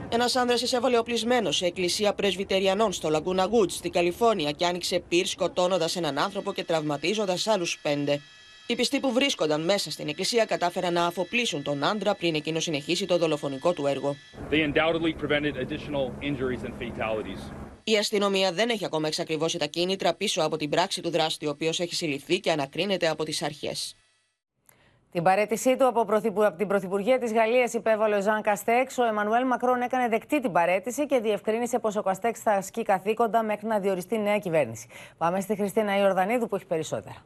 Ένας άνδρας εισέβαλε οπλισμένος σε εκκλησία πρεσβυτεριανών στο Λαγκούνα Γκούτ στη Καλιφόρνια και άνοιξε πυρ σκοτώνοντας έναν άνθρωπο και τραυματίζοντας άλλους πέντε. Οι πιστοί που βρίσκονταν μέσα στην εκκλησία κατάφεραν να αφοπλίσουν τον άντρα πριν εκείνος συνεχίσει το δολοφονικό του έργο. Η αστυνομία δεν έχει ακόμα εξακριβώσει τα κίνητρα πίσω από την πράξη του δράστη, ο οποίος έχει συλληφθεί και ανακρίνεται από τις αρχές. Την παρέτησή του από, πρωθυπου... από την Πρωθυπουργία της Γαλλίας υπέβαλε ο Ζαν Καστέξ. Ο Εμμανουέλ Μακρόν έκανε δεκτή την παρέτηση και διευκρίνησε πως ο Καστέξ θα ασκεί καθήκοντα μέχρι να διοριστεί νέα κυβέρνηση. Πάμε στη Χριστίνα Ιορδανίδου που έχει περισσότερα.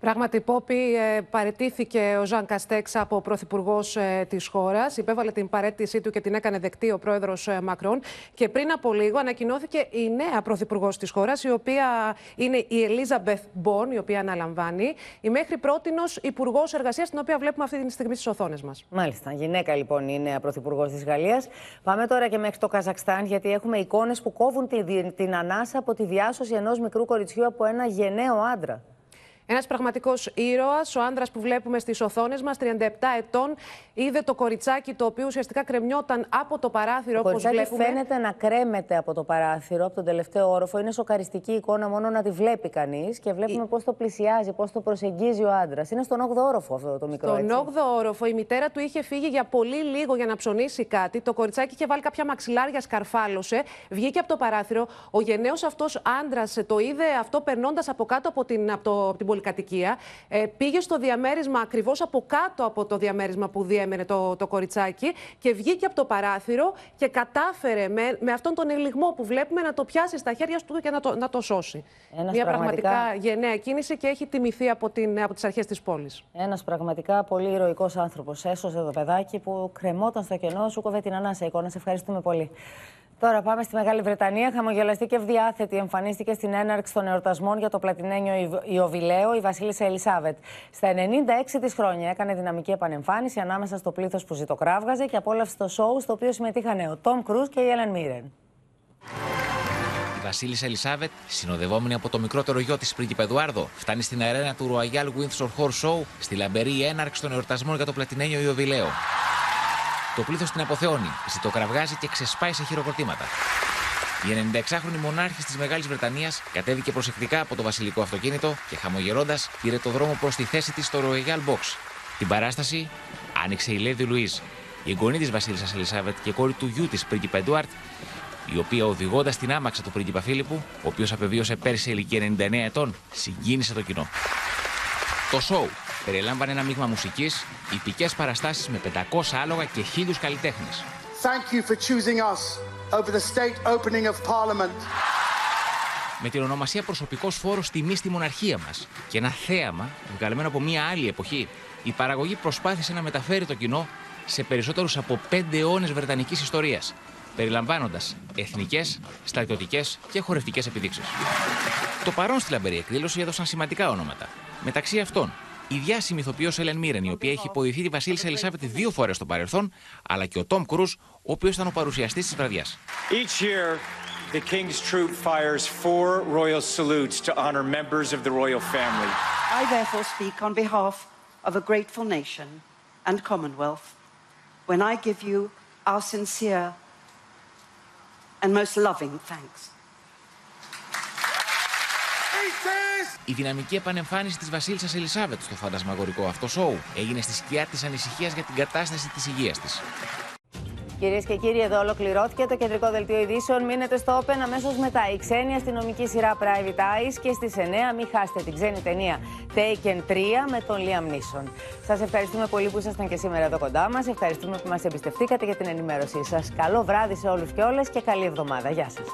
Πράγματι, Πόπη, ε, παρετήθηκε ο Ζαν Καστέξ από πρωθυπουργός ε, της χώρας. Υπέβαλε την παρέτησή του και την έκανε δεκτή ο πρόεδρος ε, Μακρόν. Και πριν από λίγο ανακοινώθηκε η νέα πρωθυπουργός της χώρας, η οποία είναι η Ελίζαμπεθ Μπον, η οποία αναλαμβάνει, η μέχρι πρότινος υπουργός εργασίας, την οποία βλέπουμε αυτή τη στιγμή στις οθόνες μας. Μάλιστα. Γυναίκα λοιπόν η νέα πρωθυπουργός της Γαλλίας. Πάμε τώρα και μέχρι το Καζακστάν, γιατί έχουμε εικόνες που κόβουν την, την ανάσα από τη διάσωση ενός μικρού κοριτσιού από ένα γενναίο άντρα. Ένας πραγματικός ήρωας, ο άντρας που βλέπουμε στις οθόνες μας, 37 ετών, είδε το κοριτσάκι το οποίο ουσιαστικά κρεμιόταν από το παράθυρο. Το κοριτσάκι βλέπουμε. φαίνεται να κρέμεται από το παράθυρο, από τον τελευταίο όροφο. Είναι σοκαριστική εικόνα μόνο να τη βλέπει κανείς και βλέπουμε Η... πώς το πλησιάζει, πώς το προσεγγίζει ο άντρας. Είναι στον 8ο όροφο αυτό το μικρό Στον 8ο όροφο η μητέρα του είχε φύγει για πολύ λίγο για να ψωνίσει κάτι. Το κοριτσάκι είχε βάλει κάποια μαξιλάρια, σκαρφάλωσε, βγήκε από το παράθυρο. Ο γενναίος αυτός άντρας το είδε αυτό περνώντας από κάτω από την, από το, από την πολυκατοικία. Ε, πήγε στο διαμέρισμα ακριβώς από κάτω από το διαμέρισμα που διέμενε το, το κοριτσάκι και βγήκε από το παράθυρο και κατάφερε με, με αυτόν τον ελιγμό που βλέπουμε να το πιάσει στα χέρια του και να το, να το σώσει. Ένας Μια πραγματικά... πραγματικά γενναία κίνηση και έχει τιμηθεί από, την, από τις αρχές της πόλης. Ένας πραγματικά πολύ ηρωικός άνθρωπος. Έσωσε το παιδάκι που κρεμόταν στο κενό, σου κόβε την ανάσα εικόνα. Σε ευχαριστούμε πολύ. Τώρα πάμε στη Μεγάλη Βρετανία. Χαμογελαστή και ευδιάθετη εμφανίστηκε στην έναρξη των εορτασμών για το πλατινένιο Ιωβιλέο η Βασίλισσα Ελισάβετ. Στα 96 της χρόνια έκανε δυναμική επανεμφάνιση ανάμεσα στο πλήθος που ζητοκράβγαζε και απόλαυσε το σοου στο οποίο συμμετείχαν ο Τόμ Κρούζ και η Έλεν Μίρεν. Η Βασίλισσα Ελισάβετ, συνοδευόμενη από το μικρότερο γιο της πρίγκιπε Εδουάρδο, φτάνει στην αρένα του Royal Windsor Horse Show στη λαμπερή έναρξη των εορτασμών για το πλατινένιο Ιωβιλέο. Το πλήθος την αποθεώνει, ζητοκραυγάζει και ξεσπάει σε χειροκροτήματα. Η 96χρονη μονάρχη της Μεγάλης Βρετανίας κατέβηκε προσεκτικά από το βασιλικό αυτοκίνητο και χαμογελώντας πήρε το δρόμο προς τη θέση της στο Royal Box. Την παράσταση άνοιξε η Lady Louise, η εγγονή της Βασίλισσας Ελισάβετ και κόρη του γιου της πρίγκιπα Εντουάρτ, η οποία οδηγώντας την άμαξα του πρίγκιπα Φίλιππου, ο οποίος απεβίωσε πέρσι σε ηλικία 99 ετών, συγκίνησε το κοινό. Το σοου περιλάμβανε ένα μείγμα μουσικής, υπηκές παραστάσεις με 500 άλογα και χίλιους καλλιτέχνες. Thank you for choosing us over the state opening of Parliament. Με την ονομασία Προσωπικός Φόρος Τιμή στη Μοναρχία μας και ένα θέαμα βγαλμένο από μια άλλη εποχή, η παραγωγή προσπάθησε να μεταφέρει το κοινό σε περισσότερους από πέντε αιώνες Βρετανικής ιστορίας, περιλαμβάνοντας εθνικές, στρατιωτικές και χορευτικές επιδείξεις. Το παρόν στη λαμπερή εκδήλωση έδωσαν σημαντικά ονόματα. Μεταξύ αυτών, η διάσημη ηθοποιό Έλεν Μίρεν, η οποία έχει υποδηθεί τη Βασίλισσα Ελισάβετ δύο φορέ στο παρελθόν, αλλά και ο Τόμ Κρούζ, ο οποίο ήταν ο παρουσιαστή τη βραδιά. Each year, the King's Troop fires four royal salutes to honor members of the royal family. I therefore speak on behalf of a grateful nation and Commonwealth when I give you our sincere and most loving thanks. Η δυναμική επανεμφάνιση της Βασίλισσας Ελισάβετ στο φαντασμαγορικό αυτό σοου έγινε στη σκιά της ανησυχίας για την κατάσταση της υγείας της. Κυρίες και κύριοι, εδώ ολοκληρώθηκε το κεντρικό δελτίο ειδήσεων. Μείνετε στο Open αμέσως μετά. Η ξένη αστυνομική σειρά Private Eyes και στις 9 μην χάσετε την ξένη ταινία Taken 3 με τον Liam Neeson. Σας ευχαριστούμε πολύ που ήσασταν και σήμερα εδώ κοντά μας. Ευχαριστούμε που μας εμπιστευτήκατε για την ενημέρωσή σας. Καλό βράδυ σε όλους και όλες και καλή εβδομάδα. Γεια σας.